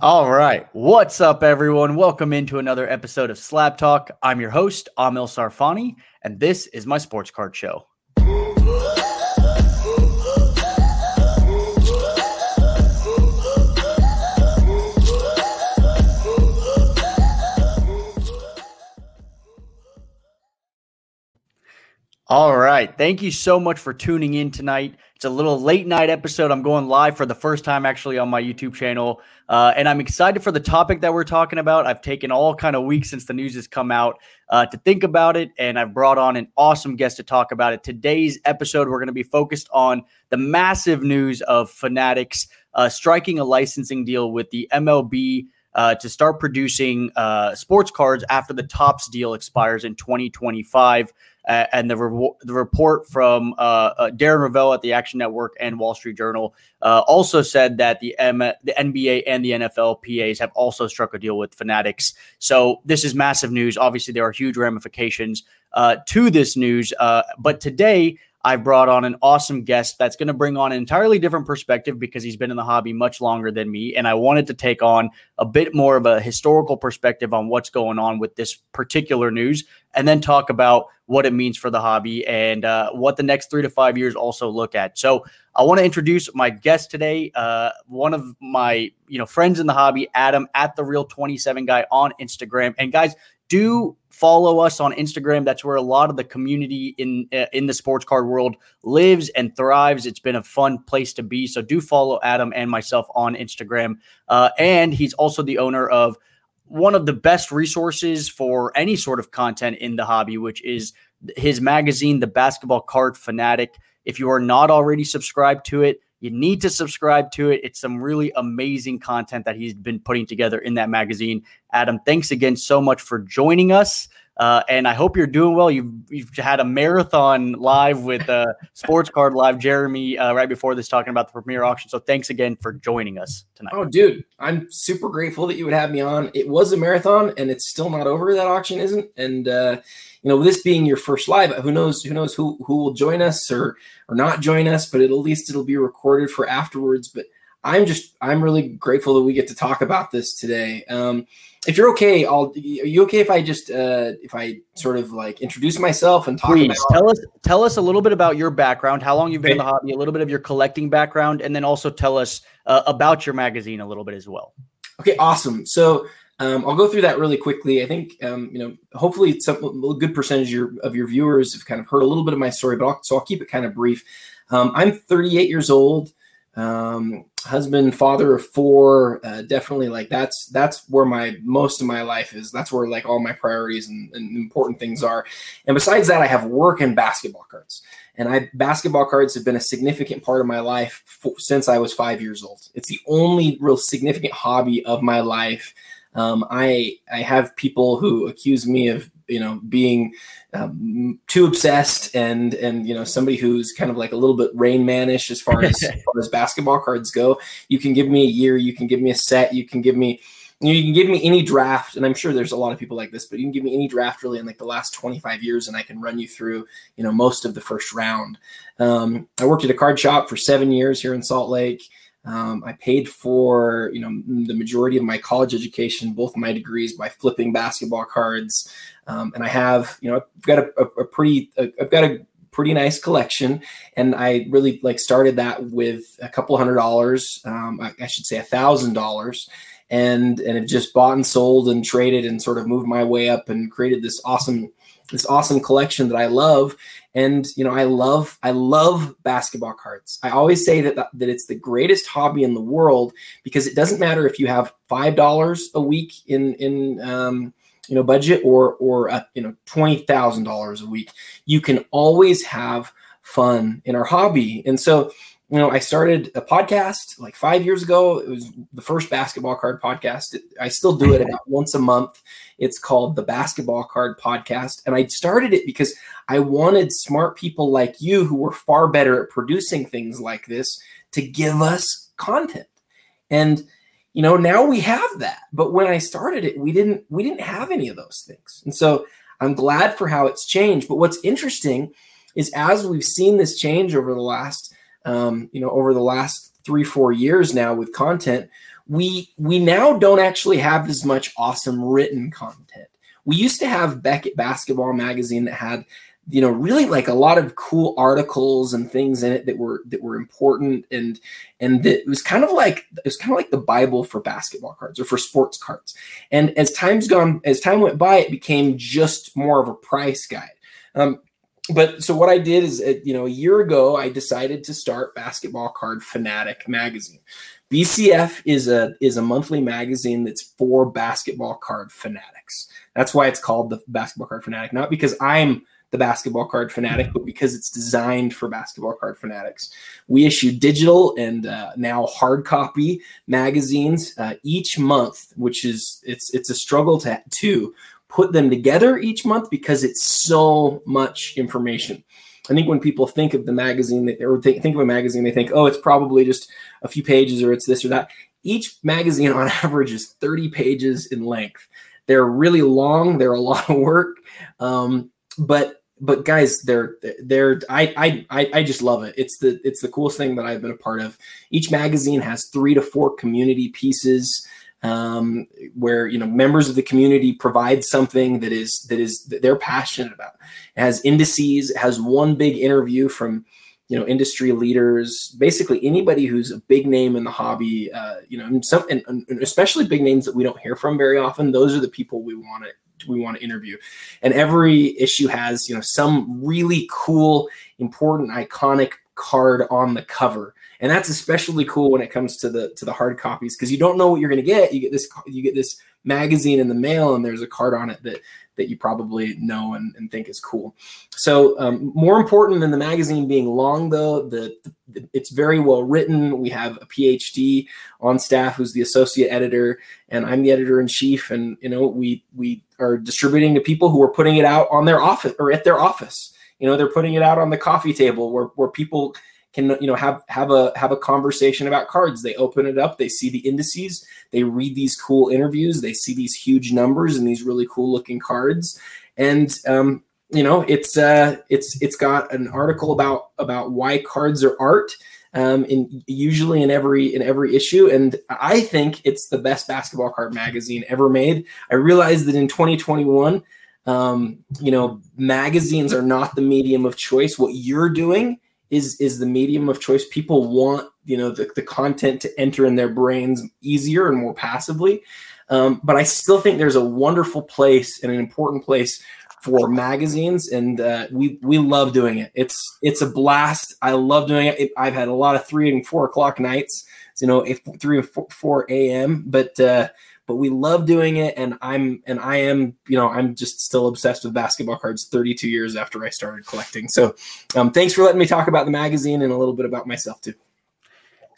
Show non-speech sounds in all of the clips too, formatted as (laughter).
All right. What's up, everyone? Welcome into another episode of Slab Talk. I'm your host, Amil Sarfani, and this is my sports card show. All right. Thank you so much for tuning in tonight. It's a little late night episode. I'm going live for the first time actually on my YouTube channel. Uh, and I'm excited for the topic that we're talking about. I've taken all kind of weeks since the news has come out uh, to think about it, and I've brought on an awesome guest to talk about it. Today's episode, we're going to be focused on the massive news of Fanatics uh, striking a licensing deal with the MLB uh, to start producing uh, sports cards after the Topps deal expires in 2025. Uh, and the, re- the report from uh, uh, Darren Rovell at the Action Network and Wall Street Journal uh, also said that the M- the NBA and the NFL PAs have also struck a deal with Fanatics. So this is massive news. Obviously, there are huge ramifications uh, to this news. But today, I brought on an awesome guest that's going to bring on an entirely different perspective because he's been in the hobby much longer than me. And I wanted to take on a bit more of a historical perspective on what's going on with this particular news and then talk about what it means for the hobby and uh, what the next three to five years also look at. So I want to introduce my guest today, uh, one of my you know friends in the hobby, Adam at the Real Twenty Seven Guy on Instagram. And guys, do follow us on Instagram. That's where a lot of the community in uh, in the sports card world lives and thrives. It's been a fun place to be. So do follow Adam and myself on Instagram. Uh, and he's also the owner of one of the best resources for any sort of content in the hobby, which is his magazine, The Basketball Card Fanatic. If you are not already subscribed to it, you need to subscribe to it. It's some really amazing content that he's been putting together in that magazine. Adam, thanks again so much for joining us. Uh, and I hope you're doing well. You've, you've had a marathon live with uh, (laughs) Sports Card Live, Jeremy, uh, right before this, talking about the premiere auction. So thanks again for joining us tonight. Oh, dude, I'm super grateful that you would have me on. It was a marathon, and it's still not over. That auction isn't, and uh, you know, this being your first live, who knows? Who knows who who will join us or or not join us? But at least it'll be recorded for afterwards. But I'm just I'm really grateful that we get to talk about this today. Um, if you're okay, I'll. Are you okay if I just uh, if I sort of like introduce myself and talk? Please tell us tell us a little bit about your background, how long you've been okay. in the hobby, a little bit of your collecting background, and then also tell us uh, about your magazine a little bit as well. Okay, awesome. So um, I'll go through that really quickly. I think um, you know, hopefully, some a good percentage of your, of your, viewers have kind of heard a little bit of my story, but I'll, so I'll keep it kind of brief. Um, I'm 38 years old, um, husband, father of four. Uh, definitely, like that's that's where my most of my life is. That's where like all my priorities and, and important things are. And besides that, I have work and basketball cards. And I basketball cards have been a significant part of my life for, since I was five years old. It's the only real significant hobby of my life um, I I have people who accuse me of you know being um, too obsessed and and you know somebody who's kind of like a little bit rain manish as far as, as (laughs) far as basketball cards go. You can give me a year, you can give me a set, you can give me you, know, you can give me any draft, and I'm sure there's a lot of people like this, but you can give me any draft really in like the last 25 years, and I can run you through, you know, most of the first round. Um, I worked at a card shop for seven years here in Salt Lake. Um, I paid for you know the majority of my college education, both my degrees, by flipping basketball cards, um, and I have you know I've got a, a, a pretty i have got a pretty nice collection, and I really like started that with a couple hundred dollars, um, I, I should say a thousand dollars, and and have just bought and sold and traded and sort of moved my way up and created this awesome this awesome collection that I love. And you know, I love I love basketball cards. I always say that that it's the greatest hobby in the world because it doesn't matter if you have five dollars a week in in um, you know budget or or uh, you know twenty thousand dollars a week. You can always have fun in our hobby, and so you know, I started a podcast like five years ago. It was the first basketball card podcast. I still do it about once a month. It's called the Basketball Card Podcast. And I started it because I wanted smart people like you who were far better at producing things like this to give us content. And you know, now we have that. But when I started it, we didn't we didn't have any of those things. And so I'm glad for how it's changed. But what's interesting is as we've seen this change over the last um, you know, over the last three, four years now with content, we we now don't actually have as much awesome written content. We used to have Beckett Basketball Magazine that had you know really like a lot of cool articles and things in it that were that were important and and that it was kind of like it was kind of like the bible for basketball cards or for sports cards and as time's gone as time went by it became just more of a price guide um, but so what I did is, uh, you know, a year ago, I decided to start Basketball Card Fanatic magazine. BCF is a is a monthly magazine that's for basketball card fanatics. That's why it's called the Basketball Card Fanatic, not because I'm the basketball card fanatic, but because it's designed for basketball card fanatics. We issue digital and uh, now hard copy magazines uh, each month, which is it's it's a struggle to to put them together each month because it's so much information. I think when people think of the magazine or think, of a magazine, they think, oh, it's probably just a few pages or it's this or that. Each magazine on (laughs) average is 30 pages in length. They're really long. They're a (laughs) lot of work. Um, but but guys, they're they're I, I I just love it. It's the it's the coolest thing that I've been a part of. Each magazine has three to four community pieces um, where you know members of the community provide something that is that is that they're passionate about. It has indices. It has one big interview from you know industry leaders, basically anybody who's a big name in the hobby. Uh, you know, and some and, and especially big names that we don't hear from very often. Those are the people we want to we want to interview and every issue has you know some really cool important iconic card on the cover and that's especially cool when it comes to the to the hard copies because you don't know what you're going to get. You get this you get this magazine in the mail and there's a card on it that that you probably know and, and think is cool. So um, more important than the magazine being long though the, the, it's very well written. We have a phd on staff who's the associate editor and i'm the editor in chief and you know we we are distributing to people who are putting it out on their office or at their office. You know they're putting it out on the coffee table where, where people can you know have have a have a conversation about cards. They open it up. They see the indices. They read these cool interviews. They see these huge numbers and these really cool looking cards. And um, you know it's uh it's it's got an article about about why cards are art um, in usually in every in every issue. And i think it's the best basketball card magazine ever made. I realized that in 2021 um, you know magazines are not the medium of choice. What you're doing is is the medium of choice. People want you know the, the content to enter in their brains easier and more passively. Um, but I still think there's a wonderful place and an important place for magazines, and uh, we we love doing it. It's it's a blast. I love doing it. I've had a lot of three and four o'clock nights. You know, if three or four, 4 a.m. But uh, but we love doing it. And i'm and i am you know i'm just still obsessed with basketball cards 32 years after i started collecting. So um, thanks for letting me talk about the magazine and a little bit about myself too.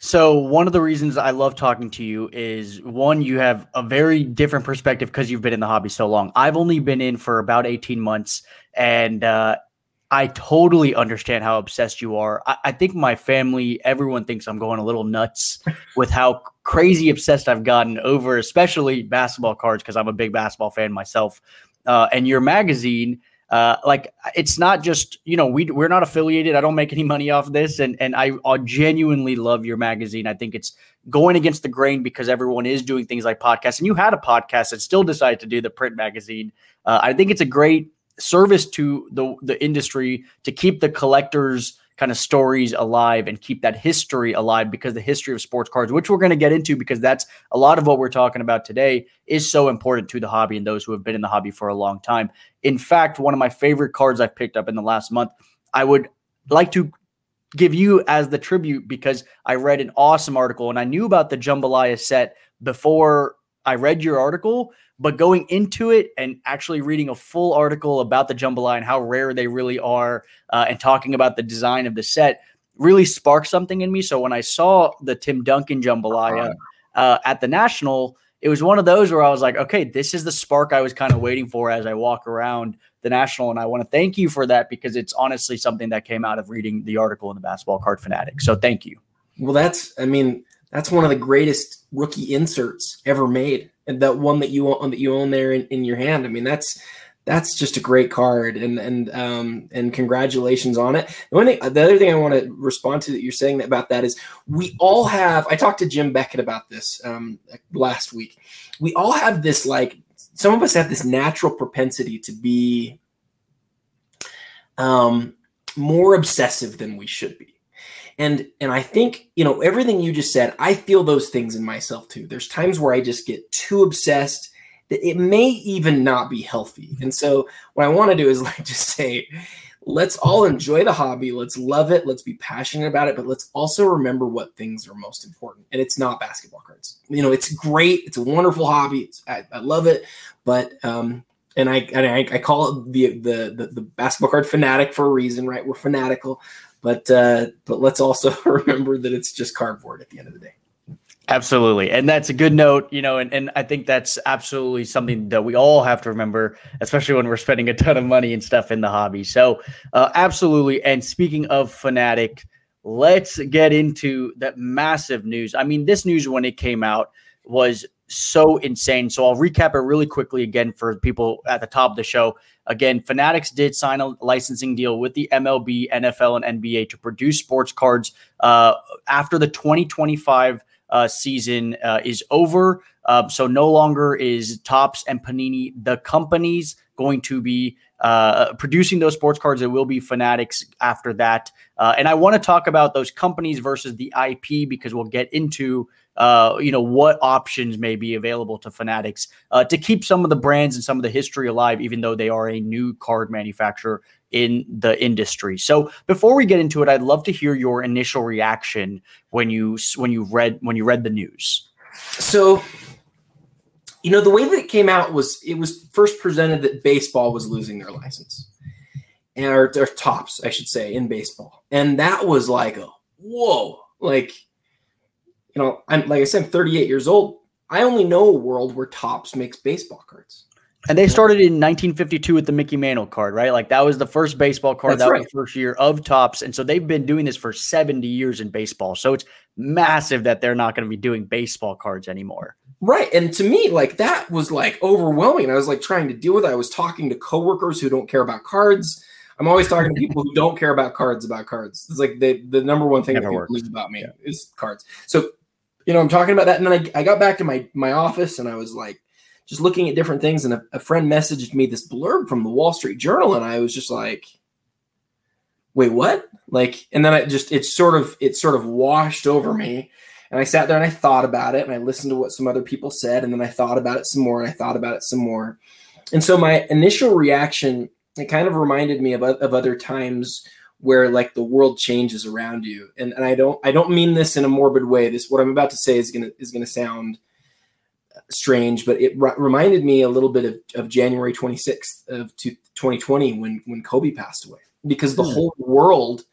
So one of the reasons I love talking to you is one, you have a very different perspective because you've been in the hobby so long. I've only been in for about 18 months and uh, I totally understand how obsessed you are. I, I, think my family, everyone thinks I'm going a little nuts (laughs) with how crazy obsessed I've gotten over, especially basketball cards, because I'm a big basketball fan myself. Uh, and your magazine, uh, like it's not just you know we we're not affiliated. I don't make any money off this, and and I, I genuinely love your magazine. I think it's going against the grain because everyone is doing things like podcasts, and you had a podcast and still decided to do the print magazine. Uh, I think it's a great service to the the industry to keep the collectors kind of stories alive and keep that history alive because the history of sports cards which we're going to get into because that's a lot of what we're talking about today is so important to the hobby and those who have been in the hobby for a long time. In fact one of my favorite cards i've picked up in the last month i would like to give you as the tribute because i read an awesome article and i knew about the jambalaya set before i read your article but going into it and actually reading a full article about the jambalaya and how rare they really are, uh, and talking about the design of the set, really sparked something in me. So when I saw the Tim Duncan jambalaya uh, at the National, it was one of those where I was like, okay, this is the spark I was kind of waiting for as I walk around the National. And I want to thank you for that because it's honestly something that came out of reading the article in the Basketball Card Fanatic. So thank you. Well, that's, I mean, that's one of the greatest rookie inserts ever made and that one that you own that you own there in, in your hand. I mean, that's that's just a great card, and and um, and congratulations on it. The one thing, the other thing I want to respond to that you're saying about that is we all have. I talked to Jim Beckett about this um, last week. We all have this like some of us have this natural propensity to be um, more obsessive than we should be and and i think you know everything you just said i feel those things in myself too. There's times where i just get too obsessed that it may even not be healthy. And so what i want to do is (laughs) like just say let's all enjoy the hobby. Let's love it. Let's be passionate about it. But let's also remember what things are most important. And it's not basketball cards. You know it's great. It's a wonderful hobby. I, I, love it. But um and I and I, I call it the, the the the basketball card fanatic for a reason, right? We're fanatical, but uh, but let's also (laughs) remember that it's just cardboard at the end of the day. Absolutely. And that's a good note, you know, and, and I think that's absolutely something that we all have to remember, especially when we're spending a ton of money and stuff in the hobby. So, uh, absolutely. And speaking of fanatic, let's get into that massive news. I mean, this news when it came out was so insane. So I'll recap it really quickly again for people at the top of the show. Again, Fanatics did sign a licensing deal with the MLB, NFL, and NBA to produce sports cards uh, after the 2025 uh, season uh, is over. Uh, so no longer is Topps and Panini the companies going to be uh, producing those sports cards. It will be Fanatics after that. Uh, and I want to talk about those companies versus the IP because we'll get into uh, you know, what options may be available to Fanatics uh, to keep some of the brands and some of the history alive, even though they are a new card manufacturer in the industry. So before we get into it, I'd love to hear your initial reaction when you when you read when you read the news. So, you know, the way that it came out was it was first presented that baseball was losing their license, and or, or Topps, I should say, in baseball, and that was like a whoa, like you know, I'm like I said, I'm 38 years old. I only know a world where Topps makes baseball cards. And they started in 1952 with the Mickey Mantle card, right? Like that was the first baseball card. That's that right. was the first year of Topps, And so they've been doing this for 70 years in baseball. So it's massive that they're not going to be doing baseball cards anymore. Right. And to me, like that was like overwhelming. I was like trying to deal with it. I was talking to coworkers who don't care about cards. I'm always talking to people who don't care about cards about cards. It's like they, the number one thing Never that people about me yeah. is cards. So you know, I'm talking about that. And then I, I got back to my, my office and I was like, just looking at different things. And a, a friend messaged me this blurb from the Wall Street Journal. And I was just like, wait, what? Like, and then I just, it sort of, it sort of washed over me. And I sat there and I thought about it and I listened to what some other people said. And then I thought about it some more and I thought about it some more. And so my initial reaction, it kind of reminded me of, of other times where like the world changes around you. And, and i don't i don't mean this in a morbid way. This what i'm about to say is gonna is gonna sound strange but it r- reminded me a little bit of, of january 26th of 2020 when when kobe passed away. Because the mm. whole world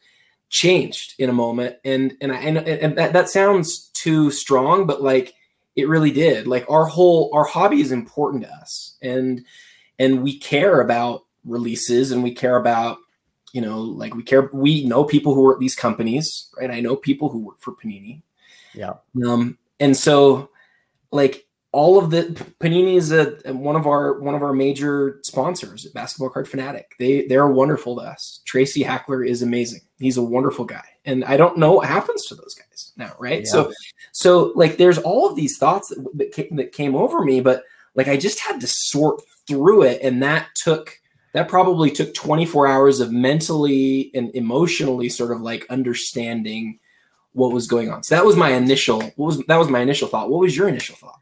changed in a moment. And and i and, and that, that sounds too strong but like it really did. Like our whole our hobby is important to us. And and we care about releases and we care about you know, like we care, we know people who work at these companies, right? I know people who work for Panini. Yeah. Um, and so like all of the Panini is a, one of our one of our major sponsors at Basketball Card Fanatic. They they're wonderful to us. Tracy Hackler is amazing. He's a wonderful guy, and I don't know what happens to those guys now, right? Yeah. So so like there's all of these thoughts that that came, that came over me, but like I just had to sort through it, and that took that probably took 24 hours of mentally and emotionally sort of like understanding what was going on. So that was my initial what was that was my initial thought. What was your initial thought?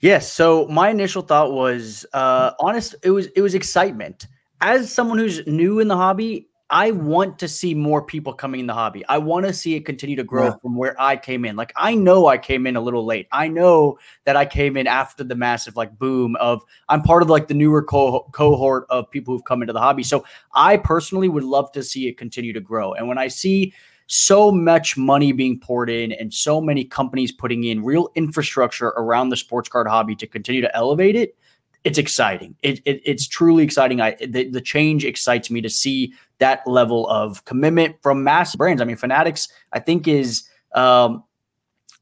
Yes, so my initial thought was uh honest it was it was excitement. As someone who's new in the hobby, I want to see more people coming in the hobby. I want to see it continue to grow yeah. from where I came in. Like I know I came in a little late. I know that I came in after the massive like boom of I'm part of like the newer co- cohort of people who've come into the hobby. So I personally would love to see it continue to grow. And when I see so much money being poured in and so many companies putting in real infrastructure around the sports card hobby to continue to elevate it, it's exciting. It, it, it's truly exciting. I the, the change excites me to see that level of commitment from mass brands. I mean, Fanatics, I think is um,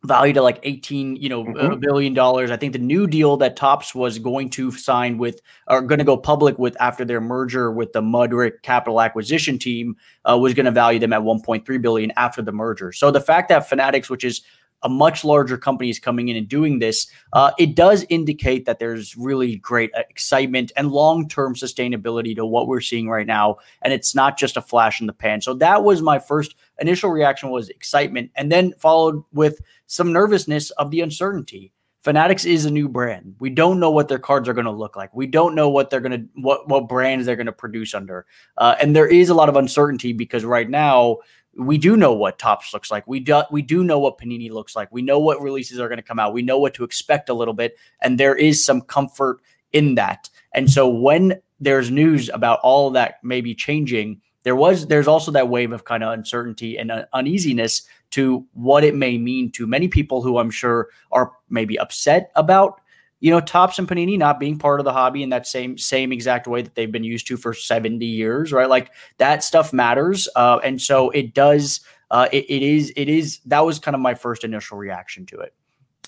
valued at like 18 you know mm-hmm. billion dollars i think the new deal that Topps was going to sign with or going to go public with after their merger with the mudrick capital acquisition team uh, was going to value them at 1.3 billion after the merger so the fact that fanatics which is a much larger company is coming in and doing this, uh, it does indicate that there's really great uh, excitement and long term sustainability to what we're seeing right now. And it's not just a flash in the pan. So that was my first initial reaction was excitement, and then followed with some nervousness of the uncertainty. Fanatics is a new brand. We don't know what their cards are going to look like. We don't know what they're going to what what brands they're going to produce under, uh, and there is a lot of uncertainty because right now we do know what Topps looks like. We do we do know what Panini looks like. We know what releases are going to come out. We know what to expect a little bit, and there is some comfort in that. And so when there's news about all of that maybe changing, there was there's also that wave of kind of uncertainty and uh, uneasiness to what it may mean to many people who I'm sure are maybe upset about you know, Topps and Panini not being part of the hobby in that same same exact way that they've been used to for 70 years, right? Like that stuff matters. Uh, and so it does uh, it, it is it is that was kind of my first initial reaction to it.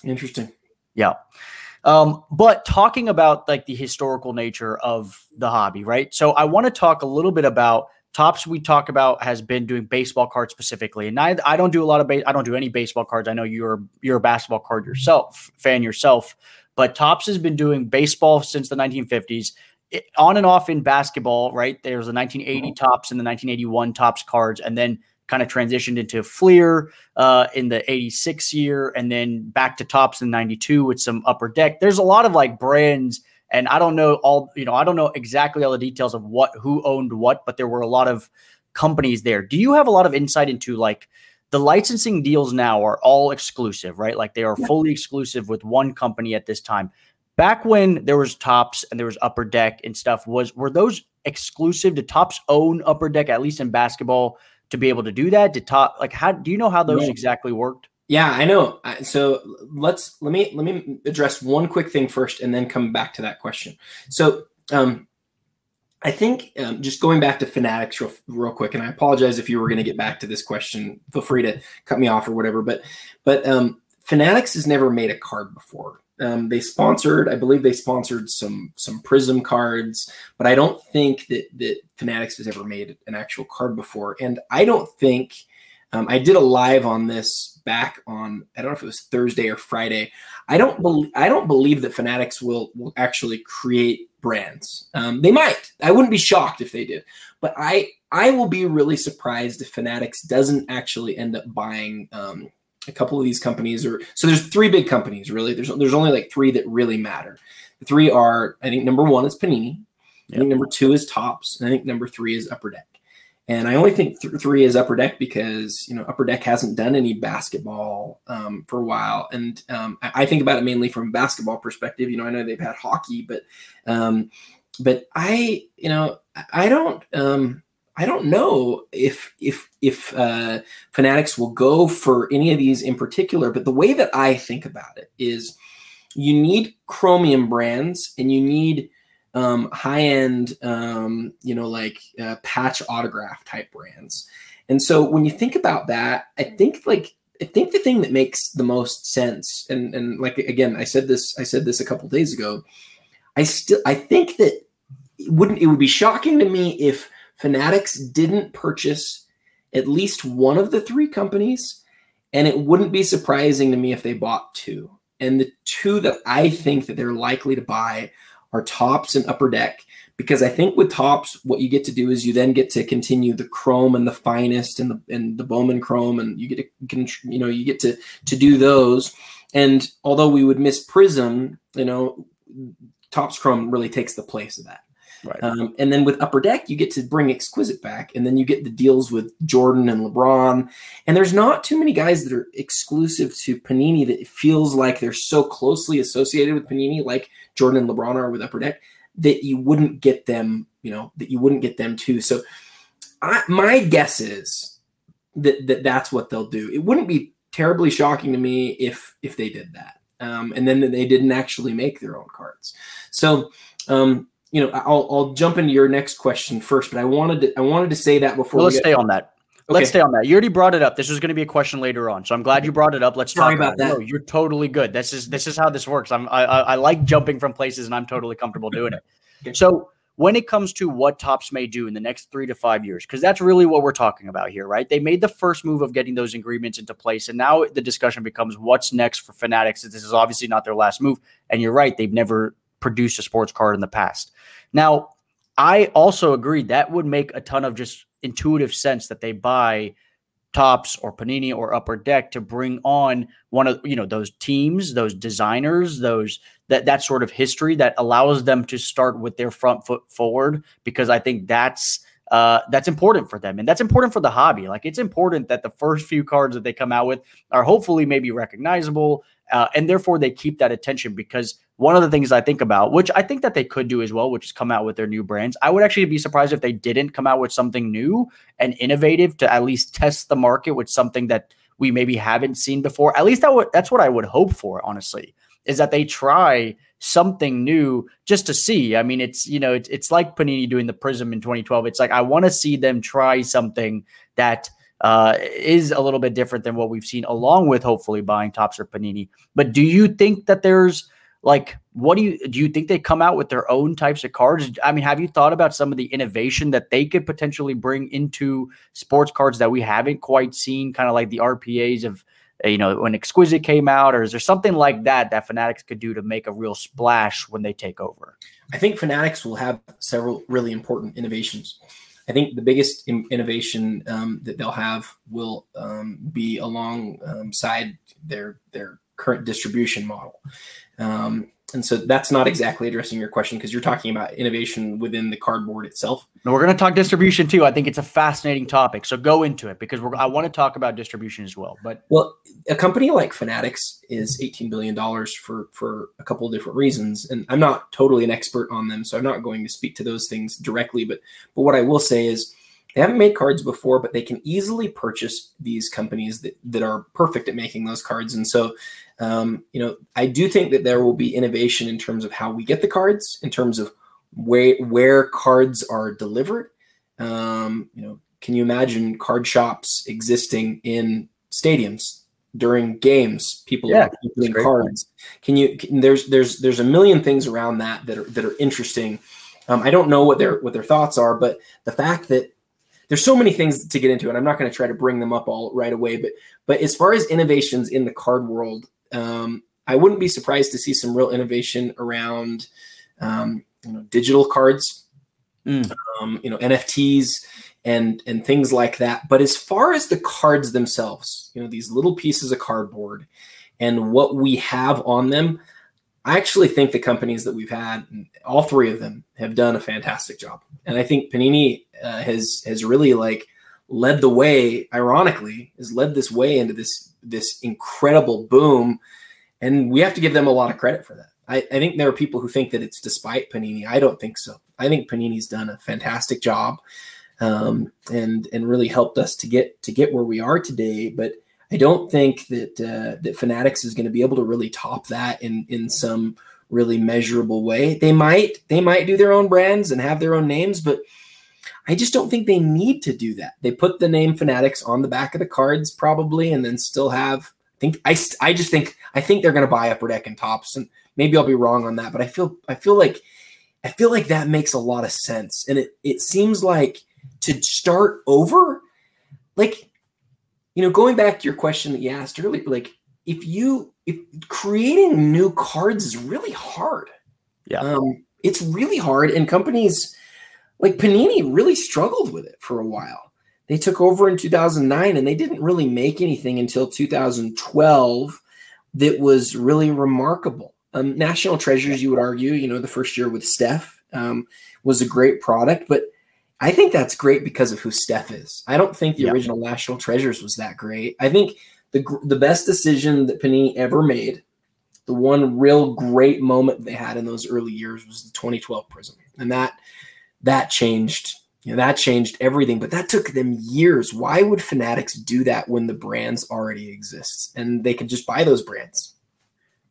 Interesting. Yeah. Um, but talking about like the historical nature of the hobby, right? So I want to talk a little bit about Topps we talk about has been doing baseball cards specifically, and I, I don't do a lot of base. I don't do any baseball cards. I know you're you're a basketball card yourself fan yourself, but Topps has been doing baseball since the 1950s. It, on and off in basketball, right? There's the 1980 mm-hmm. Topps and the 1981 Topps cards, and then kind of transitioned into Fleer uh, in the 86 year, and then back to Topps in 92 with some upper deck. There's a lot of like brands, and I don't know all, you know, I don't know exactly all the details of what, who owned what, but there were a lot of companies there. Do you have a lot of insight into like the licensing deals now are all exclusive, right? Like they are yeah. fully exclusive with one company at this time. Back when there was Topps and there was Upper Deck and stuff, was were those exclusive? Did Topps own Upper Deck at least in basketball to be able to do that? Did Top like how do you know how those yeah. exactly worked? Yeah, I know. So let's let me let me address one quick thing first, and then come back to that question. So um, I think um, just going back to Fanatics real, real quick, and I apologize if you were going to get back to this question. Feel free to cut me off or whatever. But but um, Fanatics has never made a card before. Um, they sponsored, I believe, they sponsored some some Prizm cards, but I don't think that that Fanatics has ever made an actual card before. And I don't think um, I did a live on this back on I don't know if it was Thursday or Friday. I don't believe I don't believe that Fanatics will will actually create brands. Um, they might. I wouldn't be shocked if they did, but I I will be really surprised if Fanatics doesn't actually end up buying um, a couple of these companies. Or so there's three big companies really. There's there's only like three that really matter. The three are I think number one is Panini. Yep. I think number two is Topps, and I think number three is Upper Deck. And I only think th- three is Upper Deck because you know Upper Deck hasn't done any basketball um, for a while, and um, I-, I, think about it mainly from a basketball perspective. You know, I know they've had hockey, but um, but I you know I don't um, I don't know if if if uh, Fanatics will go for any of these in particular. But the way that I think about it is, you need chromium brands, and you need um, high end, um, you know, like uh, patch autograph type brands. And so when you think about that, I think like I think the thing that makes the most sense, and and like again, I said this, I said this a couple days ago. I still I think that it wouldn't it would be shocking to me if Fanatics didn't purchase at least one of the three companies, and it wouldn't be surprising to me if they bought two. And the two that I think that they're likely to buy are Topps and upper deck because I think with Topps, what you get to do is you then get to continue the chrome and the finest and the and the Bowman chrome, and you get to you know you get to to do those. And although we would miss Prizm, you know, Topps chrome really takes the place of that. Right. Um, and then with Upper Deck, you get to bring Exquisite back, and then you get the deals with Jordan and LeBron. And there's not too many guys that are exclusive to Panini that feels like they're so closely associated with Panini, like Jordan and LeBron are with Upper Deck, that you wouldn't get them. You know that you wouldn't get them too. So, I, my guess is that, that that's what they'll do. It wouldn't be terribly shocking to me if if they did that. Um, and then they didn't actually make their own cards. So um, you know, I'll, I'll jump into your next question first, but I wanted to I wanted to say that before. Well, let's stay on that. let's stay on that. You already brought it up. This was going to be a question later on, so I'm glad you brought it up. Let's Sorry talk about, about that. No, you're totally good. This is this is how this works. I'm I, I, I like jumping from places, and I'm totally comfortable doing it. okay. So when it comes to what Topps may do in the next three to five years, because that's really what we're talking about here, right? They made the first move of getting those agreements into place, and now the discussion becomes what's next for Fanatics. This is obviously not their last move, and you're right; they've never produced a sports card in the past. Now, I also agree that would make a ton of just intuitive sense that they buy Topps or Panini or Upper Deck to bring on one of you know those teams, those designers, those that that sort of history that allows them to start with their front foot forward because I think that's uh, that's important for them and that's important for the hobby. Like it's important that the first few cards that they come out with are hopefully maybe recognizable uh, and therefore they keep that attention because one of the things I think about, which I think that they could do as well, which is come out with their new brands. I would actually be surprised if they didn't come out with something new and innovative to at least test the market with something that we maybe haven't seen before. At least that that's what I would hope for, honestly, is that they try something new just to see. I mean, it's you know, it's, it's like Panini doing the Prizm in 2012. It's like I want to see them try something that uh, is a little bit different than what we've seen, along with hopefully buying Topps or Panini. But do you think that there's like what do you do you think they come out with their own types of cards i mean have you thought about some of the innovation that they could potentially bring into sports cards that we haven't quite seen kind of like the rpas of you know when exquisite came out or is there something like that that fanatics could do to make a real splash when they take over i think fanatics will have several really important innovations I think the biggest in- innovation um, that they'll have will um, be alongside um, their their current distribution model. Um, and so that's not exactly addressing your question because you're talking about innovation within the cardboard itself. No, we're going to talk distribution too. I think it's a fascinating topic. So go into it because I want to talk about distribution as well. But well, a company like Fanatics is 18 billion dollars for for a couple of different reasons, and I'm not totally an expert on them, so I'm not going to speak to those things directly. But but what I will say is they haven't made cards before, but they can easily purchase these companies that, that are perfect at making those cards. And so, um, you know, I do think that there will be innovation in terms of how we get the cards, in terms of where where cards are delivered. Um, you know, can you imagine card shops existing in stadiums during games? People yeah, are cards. Point. Can you? Can, there's there's there's a million things around that that are that are interesting. Um, I don't know what their what their thoughts are, but the fact that there's so many things to get into, and I'm not going to try to bring them up all right away. But but as far as innovations in the card world, um, I wouldn't be surprised to see some real innovation around um, you know, digital cards, mm. um, you know NFTs and and things like that. But as far as the cards themselves, you know these little pieces of cardboard and what we have on them, I actually think the companies that we've had, all three of them, have done a fantastic job. And I think Panini uh, has has really like led the way. Ironically, has led this way into this this incredible boom, and we have to give them a lot of credit for that. I, I think there are people who think that it's despite Panini. I don't think so. I think Panini's done a fantastic job, um, and and really helped us to get to get where we are today. But I don't think that uh, that Fanatics is going to be able to really top that in in some really measurable way. They might they might do their own brands and have their own names, but I just don't think they need to do that. They put the name Fanatics on the back of the cards probably, and then still have. I think I I just think I think they're going to buy Upper Deck and Topps, and maybe I'll be wrong on that, but I feel I feel like I feel like that makes a lot of sense, and it it seems like to start over, like you know, going back to your question that you asked earlier, like if you if creating new cards is really hard. Yeah. Um, it's really hard. And companies like Panini really struggled with it for a while. They took over in 2009 and they didn't really make anything until 2012 that was really remarkable. Um, National Treasures, you would argue, you know, the first year with Steph um, was a great product, but I think that's great because of who Steph is. I don't think the yeah. original National Treasures was that great. I think the the best decision that Panini ever made, the one real great moment they had in those early years was the 2012 Prizm, and that that changed. You know, that changed everything, but that took them years. Why would Fanatics do that when the brands already exist and they could just buy those brands?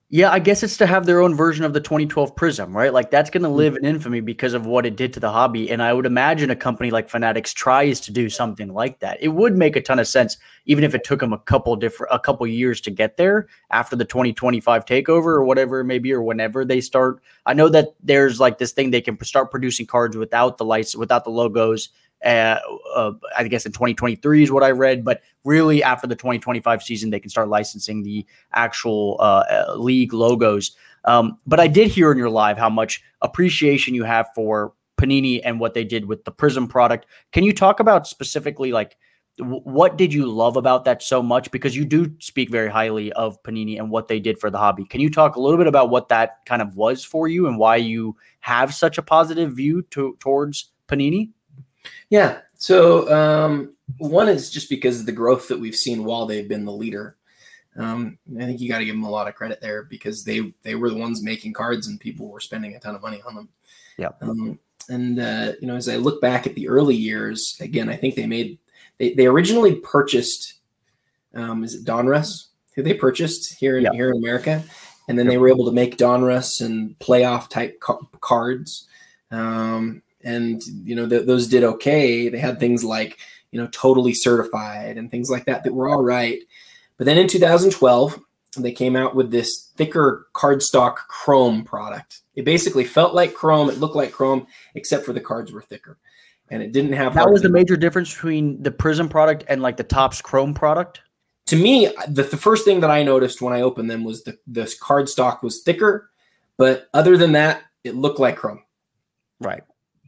Yeah, I guess it's to have their own version of the 2012 Prizm, right? Like that's going to live mm-hmm. in infamy because of what it did to the hobby. And I would imagine a company like Fanatics tries to do something like that. It would make a ton of sense, even if it took them a couple different, a couple years to get there after the 2025 takeover or whatever it may be, or whenever they start. I know that there's like this thing they can start producing cards without the lights, without the logos, uh, uh, I guess in 2023 is what I read, but really after the 2025 season, they can start licensing the actual uh, uh, league logos. Um, but I did hear in your live how much appreciation you have for Panini and what they did with the Prizm product. Can you talk about specifically like w- what did you love about that so much? Because you do speak very highly of Panini and what they did for the hobby. Can you talk a little bit about what that kind of was for you and why you have such a positive view to, towards Panini? Yeah. So um, one is just because of the growth that we've seen while they've been the leader. Um, I think you got to give them a lot of credit there because they they were the ones making cards and people were spending a ton of money on them. Yeah. Um, and uh, you know, as I look back at the early years, again, I think they made they, they originally purchased um, is it Donruss who they purchased here in yeah. here in America, and then they were able to make Donruss and playoff type ca- cards. Um, and you know th- those did okay. They had things like you know totally certified and things like that that were all right. But then in 2012, they came out with this thicker cardstock chrome product. It basically felt like chrome, it looked like chrome, except for the cards were thicker, and it didn't have. That was the major difference between the Prizm product and like the Topps Chrome product. To me, the, the first thing that I noticed when I opened them was the the cardstock was thicker, but other than that, it looked like chrome. Right.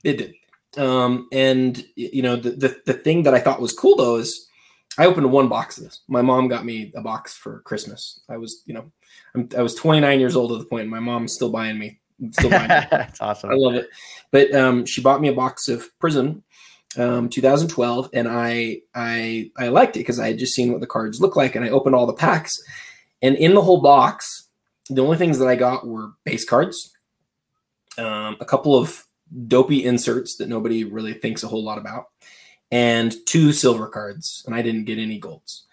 It did. Um, and you know, the, the, the thing that I thought was cool though is I opened one box of this. My mom got me a box for Christmas. I was, you know, I'm, i was 29 years old at the point, and my mom's still buying me. Still buying me. (laughs) That's awesome. I love it. But um, she bought me a box of Prizm, um, 2012, and I I I liked it because I had just seen what the cards look like, and I opened all the packs, and in the whole box, the only things that I got were base cards, um, a couple of dopey inserts that nobody really thinks a whole lot about, and two silver cards, and I didn't get any golds.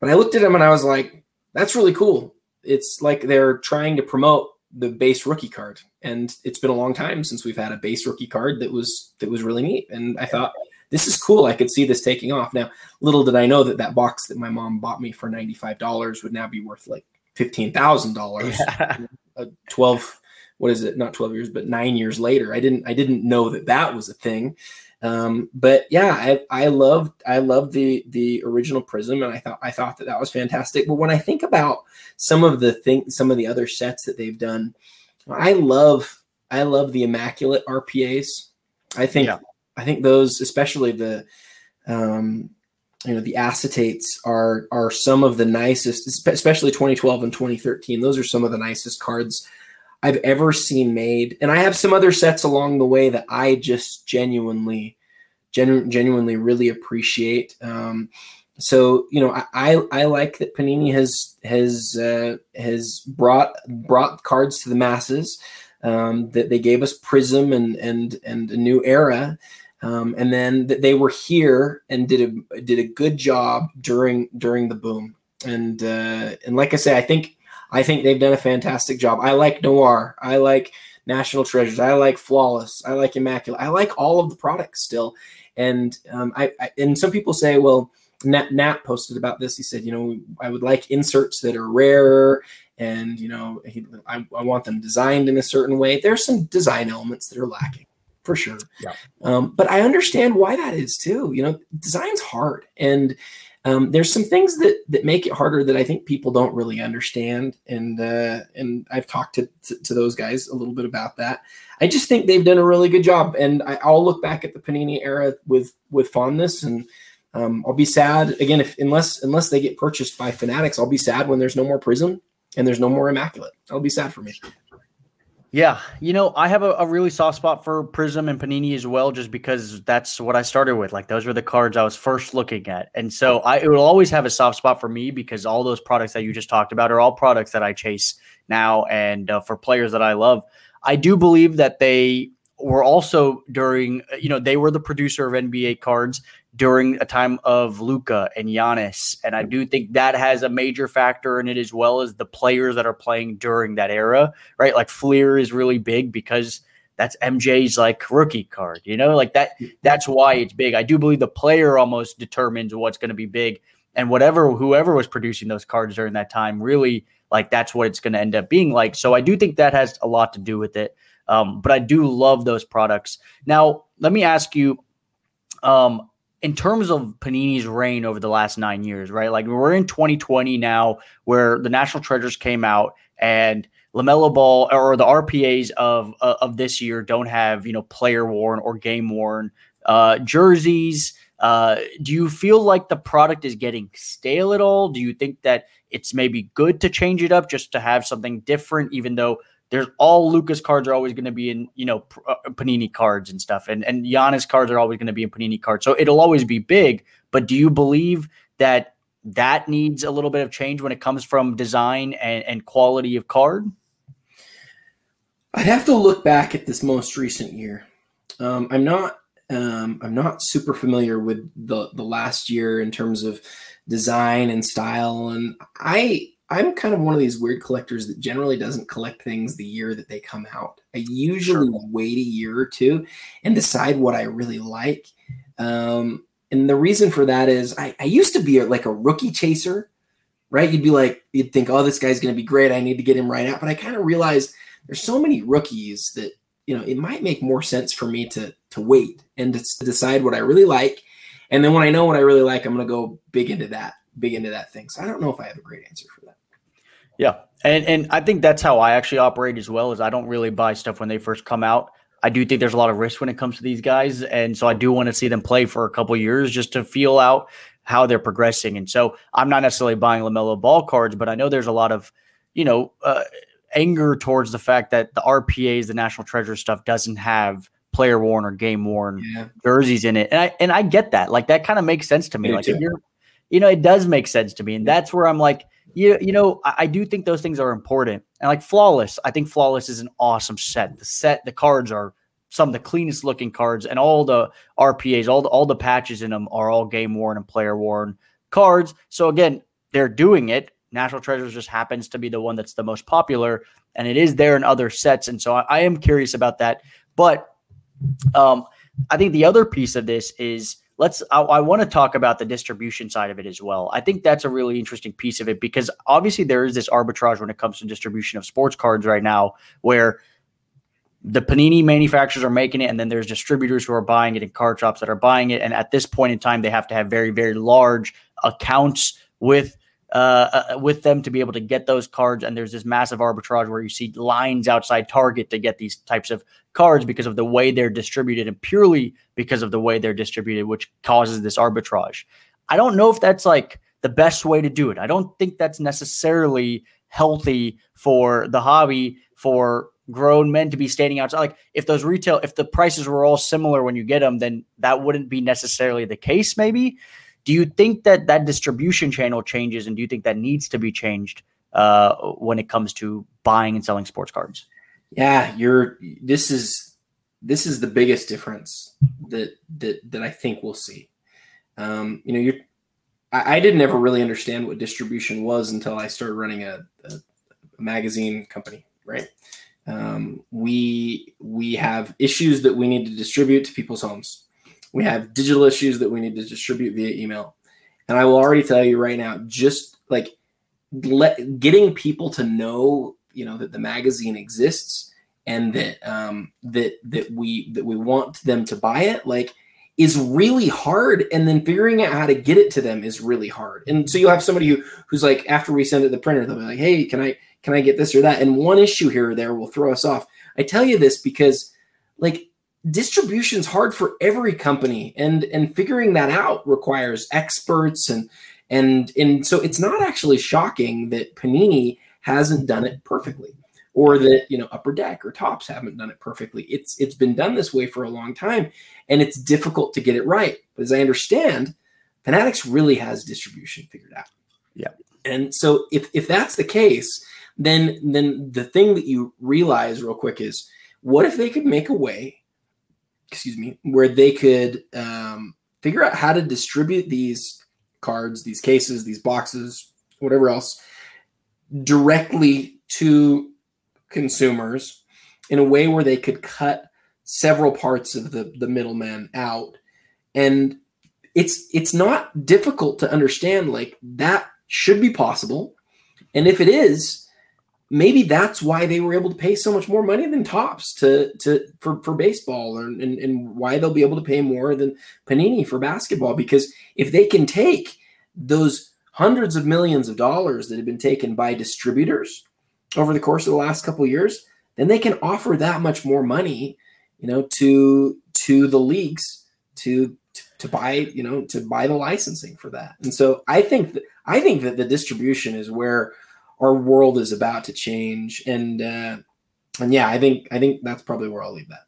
But I looked at them and I was like, that's really cool. It's like they're trying to promote the base rookie card. And it's been a long time since we've had a base rookie card that was that was really neat. And I thought this is cool. I could see this taking off. Now, little did I know that that box that my mom bought me for $95 would now be worth like $15,000. Yeah. A 12 what is it? Not 12 years, but nine years later. I didn't I didn't know that that was a thing. Um, but yeah, I, I loved I loved the the original Prizm, and I thought I thought that that was fantastic. But when I think about some of the thing, some of the other sets that they've done, I love I love the Immaculate RPAs. I think yeah. I think those, especially the um, you know the acetates are are some of the nicest, especially 2012 and 2013. Those are some of the nicest cards I've ever seen made. And I have some other sets along the way that I just genuinely, genu- genuinely really appreciate. Um, so you know, I, I like that Panini has has uh, has brought brought cards to the masses. Um, that they gave us Prizm and and and a new era, um, and then that they were here and did a did a good job during during the boom. And uh, and like I say, I think I think they've done a fantastic job. I like Noir. I like National Treasures. I like Flawless. I like Immaculate. I like all of the products still. And um, I, I, and some people say, well, Nat, Nat posted about this. He said, you know, I would like inserts that are rarer, and you know, he, I, I want them designed in a certain way. There's some design elements that are lacking for sure. Yeah. Um, but I understand why that is too. You know, design's hard, and um, there's some things that that make it harder that I think people don't really understand, and uh, and I've talked to, to, to those guys a little bit about that. I just think they've done a really good job, and I, will look back at the Panini era with with fondness, and um, I'll be sad again if unless unless they get purchased by Fanatics, I'll be sad when there's no more Prizm and there's no more Immaculate. That'll be sad for me. Yeah, you know, I have a, a, really soft spot for Prizm and Panini as well, just because that's what I started with. Like those were the cards I was first looking at, and so I it will always have a soft spot for me because all those products that you just talked about are all products that I chase now, and uh, for players that I love, I do believe that they were also during, you know, they were the producer of NBA cards during a time of Luka and Giannis. And I do think that has a major factor in it as well as the players that are playing during that era, right? Like Fleer is really big because that's MJ's like rookie card, you know, like that. That's why it's big. I do believe the player almost determines what's going to be big, and whatever whoever was producing those cards during that time, really like that's what it's going to end up being like. So I do think that has a lot to do with it. Um, but I do love those products. Now, let me ask you, um, in terms of Panini's reign over the last nine years, right? Like we're in 2020 now, where the National Treasures came out and LaMelo Ball or the RPAs of uh, of this year don't have you know player worn or game worn uh, jerseys. Uh, do you feel like the product is getting stale at all? Do you think that it's maybe good to change it up just to have something different, even though there's all Luka's cards are always going to be in, you know, uh, Panini cards and stuff, and and Giannis cards are always going to be in Panini cards. So it'll always be big. But do you believe that that needs a little bit of change when it comes from design and, and quality of card? I'd have to look back at this most recent year. Um, I'm not um, I'm not super familiar with the the last year in terms of design and style, and I I'm kind of one of these weird collectors that generally doesn't collect things the year that they come out. I usually sure. wait a year or two and decide what I really like. Um, and the reason for that is I, I used to be like a rookie chaser, right? You'd be like, you'd think, oh, this guy's going to be great. I need to get him right out. But I kind of realized there's so many rookies that, you know, it might make more sense for me to, to wait and to decide what I really like. And then when I know what I really like, I'm going to go big into that, big into that thing. So I don't know if I have a great answer for that. Yeah. And and I think that's how I actually operate as well is I don't really buy stuff when they first come out. I do think there's a lot of risk when it comes to these guys. And so I do want to see them play for a couple years just to feel out how they're progressing. And so I'm not necessarily buying LaMelo Ball cards, but I know there's a lot of, you know, uh, anger towards the fact that the RPAs, the National Treasure stuff, doesn't have player worn or game worn yeah. jerseys in it. And I and I get that. Like that kind of makes sense to me. me like you're you know, it does make sense to me. And that's where I'm like, you, you know, I, I, do think those things are important. And like Flawless, I think Flawless is an awesome set. The set, the cards are some of the cleanest looking cards, and all the RPAs, all the all the patches in them are all game worn and player worn cards. So again, they're doing it. National Treasures just happens to be the one that's the most popular, and it is there in other sets. And so I, I am curious about that. But um, I think the other piece of this is let's I, I want to talk about the distribution side of it as well. I think that's a really interesting piece of it because obviously there is this arbitrage when it comes to distribution of sports cards right now where the Panini manufacturers are making it, and then there's distributors who are buying it and card shops that are buying it. And at this point in time, they have to have very, very large accounts with uh, uh, with them to be able to get those cards. And there's this massive arbitrage where you see lines outside Target to get these types of cards because of the way they're distributed and purely because of the way they're distributed, which causes this arbitrage. I don't know if that's like the best way to do it. I don't think that's necessarily healthy for the hobby for grown men to be standing outside. Like if those retail, if the prices were all similar when you get them, then that wouldn't be necessarily the case, maybe. Do you think that that distribution channel changes, and do you think that needs to be changed uh, when it comes to buying and selling sports cards? Yeah, you're. This is this is the biggest difference that that that I think we'll see. Um, you know, you're. I, I, didn't ever really understand what distribution was until I started running a, a, a magazine company. Right. Um, we we have issues that we need to distribute to people's homes we have digital issues that we need to distribute via email. And I will already tell you right now, just like let, getting people to know, you know, that the magazine exists and that um, that that we that we want them to buy it, like is really hard. And then figuring out how to get it to them is really hard. And so you'll have somebody who who's like after we send it to the printer they'll be like hey can i can i get this or that? And one issue here or there will throw us off. I tell you this because like distribution is hard for every company and and figuring that out requires experts and and and so it's not actually shocking that panini hasn't done it perfectly or that you know upper deck or Topps haven't done it perfectly. It's it's been done this way for a long time and it's difficult to get it right. But as i understand fanatics really has distribution figured out. Yeah. And so if if that's the case then then the thing that you realize real quick is what if they could make a way excuse me, where they could um, figure out how to distribute these cards, these cases, these boxes, whatever else, directly to consumers in a way where they could cut several parts of the the middleman out. And it's it's not difficult to understand like that should be possible. And if it is maybe that's why they were able to pay so much more money than Topps to to for, for baseball and, and, and why they'll be able to pay more than Panini for basketball. Because if they can take those hundreds of millions of dollars that have been taken by distributors over the course of the last couple years then they can offer that much more money you know to to the leagues to to buy you know to buy the licensing for that. And so i think that i think that the distribution is where our world is about to change. And uh and yeah i think i think that's probably where i'll leave that.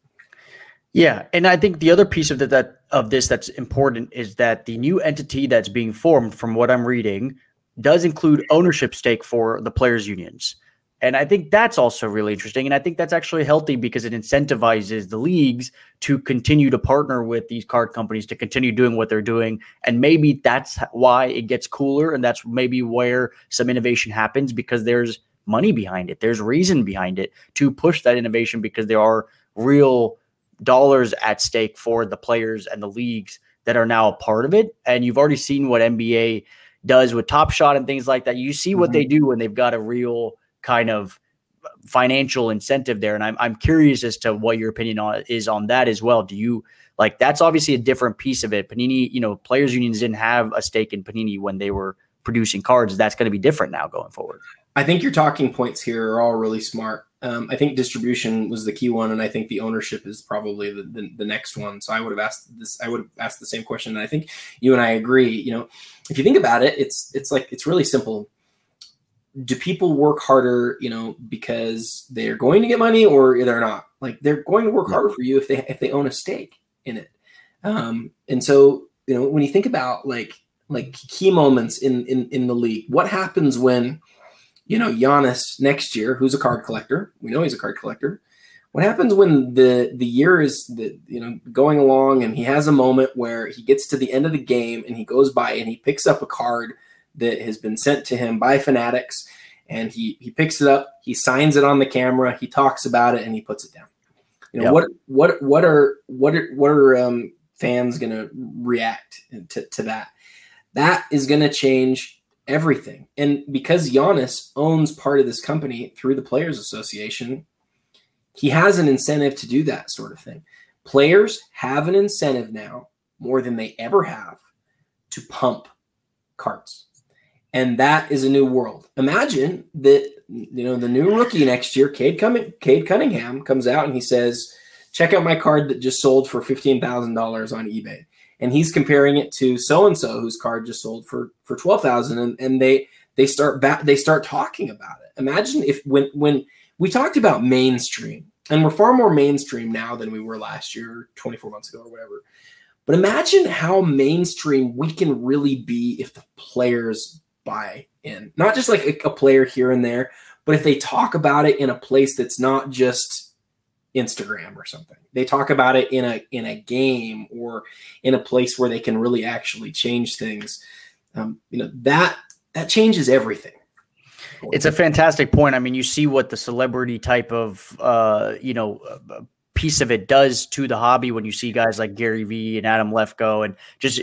Yeah. And i think the other piece of that, that of this that's important is that the new entity that's being formed from what i'm reading does include ownership stake for the players unions and I think that's also really interesting. And I think that's actually healthy because it incentivizes the leagues to continue to partner with these card companies to continue doing what they're doing. And maybe that's why it gets cooler. And that's maybe where some innovation happens because there's money behind it. There's reason behind it to push that innovation because there are real dollars at stake for the players and the leagues that are now a part of it. And you've already seen what NBA does with Top Shot and things like that. You see what mm-hmm. they do when they've got a real kind of financial incentive there. And I'm I'm curious as to what your opinion on is on that as well. Do you like that's obviously a different piece of it. Panini, you know, players unions didn't have a stake in Panini when they were producing cards. That's going to be different now going forward. I think your talking points here are all really smart. Um, I think distribution was the key one, and I think the ownership is probably the, the, the, next one. So I would have asked this. I would have asked the same question, and I think you and I agree. You know, if you think about it, it's it's like it's really simple do people work harder, you know, because they're going to get money or they're not? Like they're going to work harder for you if they if they own a stake in it. Um, and so, you know, when you think about like like key moments in in in the league, what happens when you know Giannis next year, who's a card collector? We know he's a card collector. What happens when the the year is the you know going along and he has a moment where he gets to the end of the game and he goes by and he picks up a card that has been sent to him by Fanatics, and he he picks it up, he signs it on the camera, he talks about it, and he puts it down. You know yep. what what what are what are what are um, fans going to react to, to that? That is going to change everything. And because Giannis owns part of this company through the Players Association, he has an incentive to do that sort of thing. Players have an incentive now more than they ever have to pump carts and that is a new world. Imagine that you know the new rookie next year, Cade, Cum- Cade Cunningham, comes out and he says, "Check out my card that just sold for fifteen thousand dollars on eBay," and he's comparing it to so and so whose card just sold for for twelve thousand, and and they they start back they start talking about it. Imagine if when when we talked about mainstream, and we're far more mainstream now than we were last year, twenty four months ago, or whatever. But imagine how mainstream we can really be if the players buy in. Not just like a, a player here and there, but if they talk about it in a place that's not just Instagram or something. They talk about it in a in a game or in a place where they can really actually change things. Um, you know that that changes everything. It's a fantastic point. I mean, you see what the celebrity type of uh, you know piece of it does to the hobby when you see guys like Gary Vee and Adam Lefkoe and just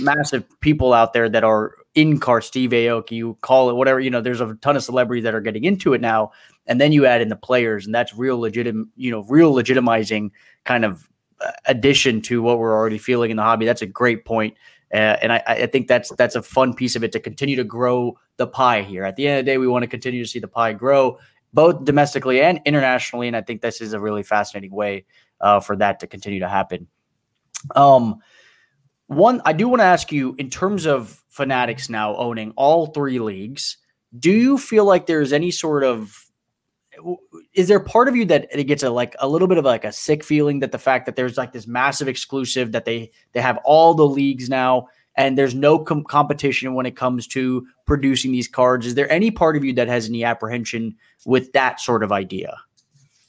massive people out there that are in car Steve Aoki, you call it whatever, you know, there's a ton of celebrities that are getting into it now. And then you add in the players, and that's real legitimate, you know, real legitimizing kind of uh, addition to what we're already feeling in the hobby. That's a great point. Uh, and I, I, think that's that's a fun piece of it to continue to grow the pie here. At the end of the day, we want to continue to see the pie grow both domestically and internationally. And I think this is a really fascinating way uh, for that to continue to happen. Um, one, I do want to ask you in terms of Fanatics now owning all three leagues, do you feel like there's any sort of is there part of you that it gets a like a little bit of like a sick feeling that the fact that there's like this massive exclusive that they they have all the leagues now and there's no com- competition when it comes to producing these cards. Is there any part of you that has any apprehension with that sort of idea?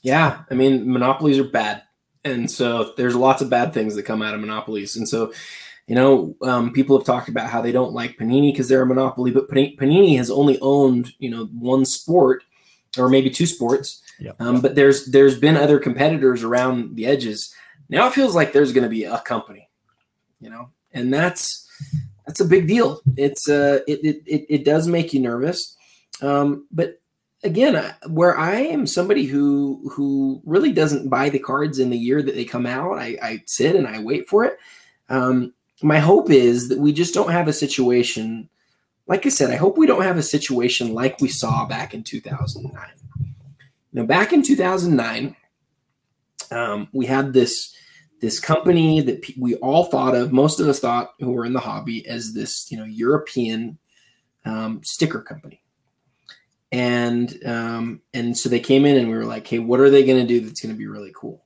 Yeah, I mean, monopolies are bad. And so there's lots of bad things that come out of monopolies. And so, you know, um, people have talked about how they don't like Panini because they're a monopoly, but Panini has only owned, you know, one sport or maybe two sports. Yep. Um, but there's there's been other competitors around the edges. Now it feels like there's going to be a company, you know, and that's that's a big deal. It's uh, it it it, it does make you nervous, um, but again, where I am somebody who who really doesn't buy the cards in the year that they come out, I, I sit and I wait for it. Um, my hope is that we just don't have a situation. Like I said, I hope we don't have a situation like we saw back in 2009. Now, back in 2009, um, we had this this company that we all thought of. Most of us thought who were in the hobby as this, you know, European um, sticker company and um, and so they came in and we were like, hey, what are they going to do that's going to be really cool?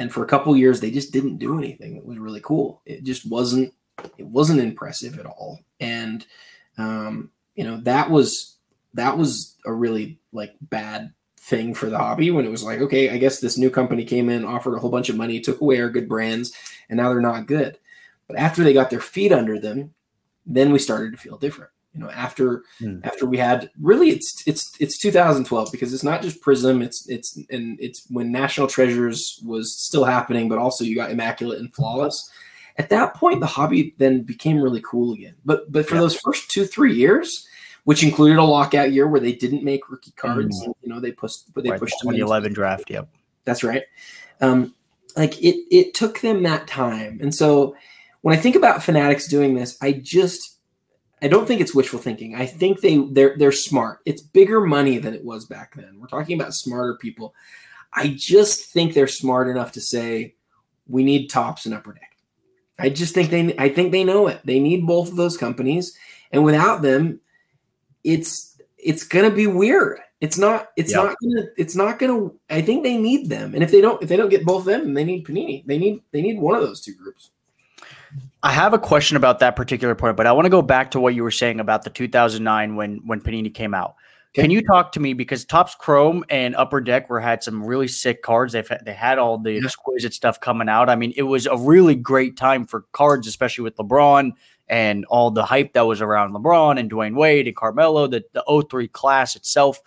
And for a couple years, they just didn't do anything that was really cool. It just wasn't it wasn't impressive at all. And um, you know that was that was a really like bad thing for the hobby when it was like, okay, I guess this new company came in, offered a whole bunch of money, took away our good brands, and now they're not good. But after they got their feet under them, then we started to feel different you know after mm. after we had really it's it's it's 2012 because it's not just Prizm it's it's and it's when national treasures was still happening but also you got immaculate and flawless at that point the hobby then became really cool again but but for yeah. those first two three years which included a lockout year where they didn't make rookie cards mm. you know they pushed but they right, pushed 2011 draft yep that's right um like it it took them that time and so when i think about fanatics doing this i just I don't think it's wishful thinking. I think they they're they're smart. It's bigger money than it was back then. We're talking about smarter people. I just think they're smart enough to say we need Topps and upper deck. I just think they I think they know it. They need both of those companies, and without them, it's it's gonna be weird. It's not. It's yep. not gonna. It's not gonna. I think they need them, and if they don't, if they don't get both of them, they need Panini. They need. They need one of those two groups. I have a question about that particular point, but I want to go back to what you were saying about the 2009 when when Panini came out. Okay. Can you talk to me because Topps Chrome and Upper Deck were had some really sick cards. They've they had all the yeah. exquisite stuff coming out. I mean, it was a really great time for cards, especially with LeBron and all the hype that was around LeBron and Dwyane Wade and Carmelo. The the 03 class itself.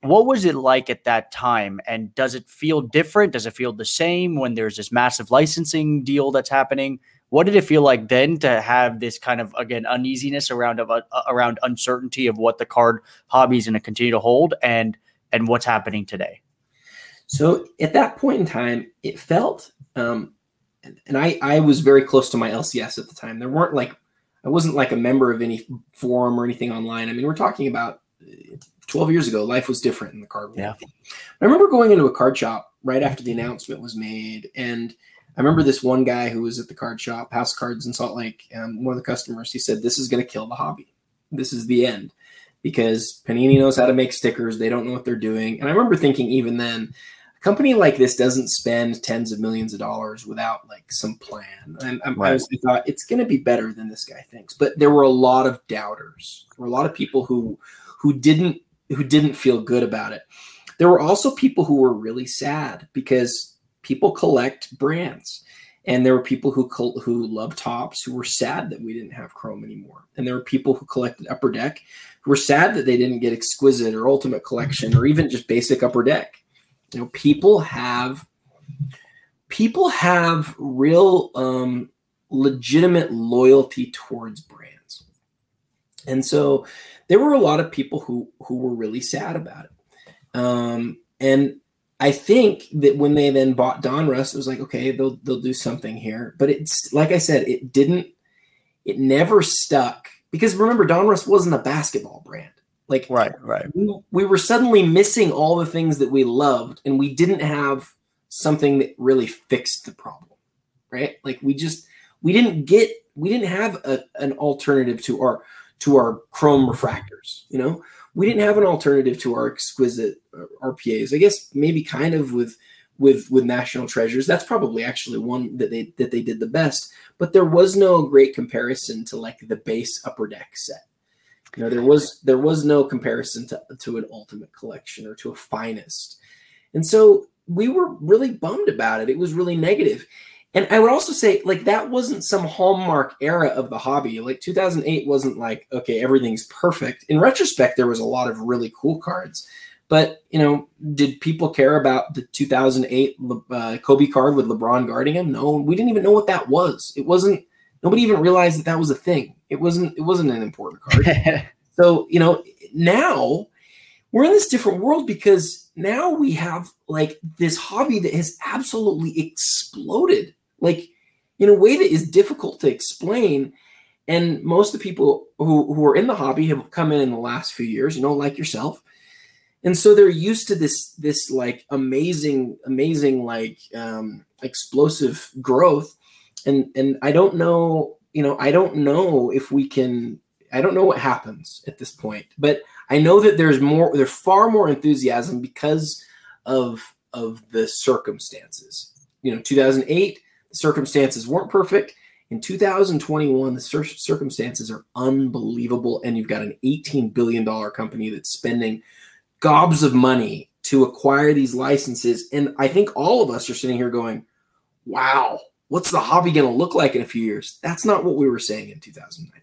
What was it like at that time? And does it feel different? Does it feel the same when there's this massive licensing deal that's happening? What did it feel like then to have this kind of again uneasiness around of uh, around uncertainty of what the card hobby is going to continue to hold and and what's happening today? So at that point in time, it felt, um, and I I was very close to my LCS at the time. There weren't like I wasn't like a member of any forum or anything online. I mean, we're talking about uh, 12 years ago. Life was different in the card world. Yeah. I remember going into a card shop right after the announcement was made and I remember this one guy who was at the card shop, House Cards in Salt Lake. Um, one of the customers, he said, "This is going to kill the hobby. This is the end." Because Panini knows how to make stickers, they don't know what they're doing. And I remember thinking, even then, a company like this doesn't spend tens of millions of dollars without like some plan. And I, right. I, was, I thought it's going to be better than this guy thinks. But there were a lot of doubters. There were a lot of people who who didn't who didn't feel good about it. There were also people who were really sad because people collect brands. And there were people who who love Topps who were sad that we didn't have Chrome anymore. And there were people who collected Upper Deck who were sad that they didn't get Exquisite or Ultimate Collection or even just basic Upper Deck. You know, people have people have real um, legitimate loyalty towards brands, and so there were a lot of people who who were really sad about it. Um, and I think that when they then bought Donruss, it was like, okay, they'll they'll do something here. But it's like I said, it didn't, it never stuck because remember, Donruss wasn't a basketball brand. Like right, right. We, we were suddenly missing all the things that we loved, and we didn't have something that really fixed the problem. Right? Like we just we didn't get we didn't have a, an alternative to our to our chrome refractors. You know, we didn't have an alternative to our exquisite uh, RPAs. I guess maybe kind of with with with National Treasures. That's probably actually one that they that they did the best. But there was no great comparison to like the base upper deck set. You know, there was there was no comparison to to an ultimate collection or to a finest. And so we were really bummed about it. It was really negative. And I would also say, like, that wasn't some hallmark era of the hobby. Like, 2008 wasn't like, okay, everything's perfect. In retrospect, there was a lot of really cool cards. But, you know, did people care about the 2008 uh, Kobe card with LeBron guarding him? No, we didn't even know what that was. It wasn't, nobody even realized that that was a thing. It wasn't, it wasn't an important card. (laughs) so, you know, now we're in this different world because now we have like this hobby that has absolutely exploded like in a way that is difficult to explain. And most of the people who, who are in the hobby have come in in the last few years you know like yourself. And so they're used to this this like amazing amazing like um explosive growth. And and i don't know you know i don't know if we can i don't know what happens at this point but I know that there's more, there's far more enthusiasm because of of the circumstances. You know, 2008, the circumstances weren't perfect. In 2021, the cir- circumstances are unbelievable, and you've got an 18 billion dollar company that's spending gobs of money to acquire these licenses. And I think all of us are sitting here going, "Wow, what's the hobby going to look like in a few years?" That's not what we were saying in 2009.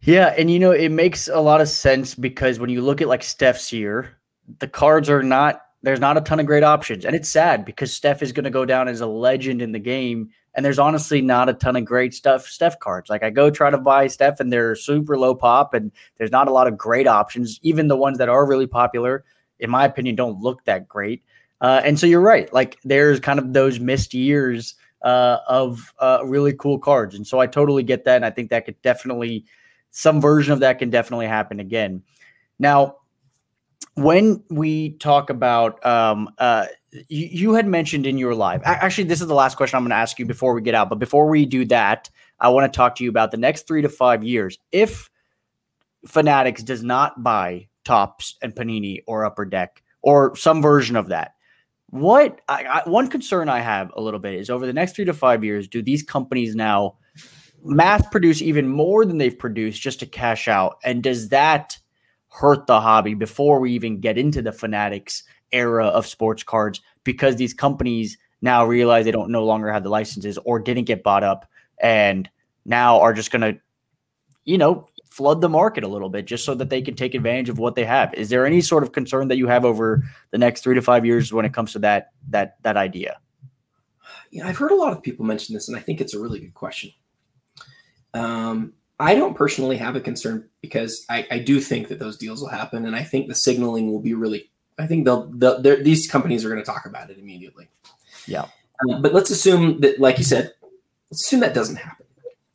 Yeah, and you know it makes a lot of sense because when you look at like Steph's year, the cards are not there's not a ton of great options, and it's sad because Steph is going to go down as a legend in the game, and there's honestly not a ton of great stuff Steph cards. Like I go try to buy Steph, and they're super low pop, and there's not a lot of great options. Even the ones that are really popular, in my opinion, don't look that great. Uh, and so you're right. Like there's kind of those missed years uh, of uh, really cool cards, and so I totally get that, and I think that could definitely some version of that can definitely happen again. Now, when we talk about, um, uh, you, you, had mentioned in your live, actually, this is the last question I'm going to ask you before we get out. But before we do that, I want to talk to you about the next three to five years. If Fanatics does not buy Topps and Panini or Upper Deck or some version of that, what I, I, one concern I have a little bit is over the next three to five years, do these companies now mass produce even more than they've produced just to cash out? And does that hurt the hobby before we even get into the Fanatics era of sports cards because these companies now realize they don't no longer have the licenses or didn't get bought up and now are just going to, you know, flood the market a little bit just so that they can take advantage of what they have. Is there any sort of concern that you have over the next three to five years when it comes to that that that idea? Yeah, I've heard a lot of people mention this, and I think it's a really good question. Um, I don't personally have a concern because I, I, do think that those deals will happen, and I think the signaling will be really. I think they'll, they'll these companies are going to talk about it immediately. Yeah, um, but let's assume that, like you said, let's assume that doesn't happen.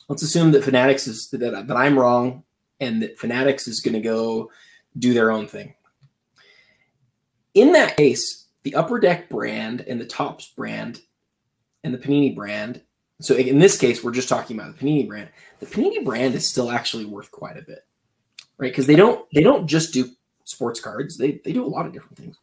Let's assume that Fanatics is that, that I'm wrong, and that Fanatics is going to go do their own thing. In that case, the Upper Deck brand and the Topps brand and the Panini brand so in this case, we're just talking about the Panini brand. The Panini brand is still actually worth quite a bit, right? Because they don't they don't just do sports cards; they they do a lot of different things,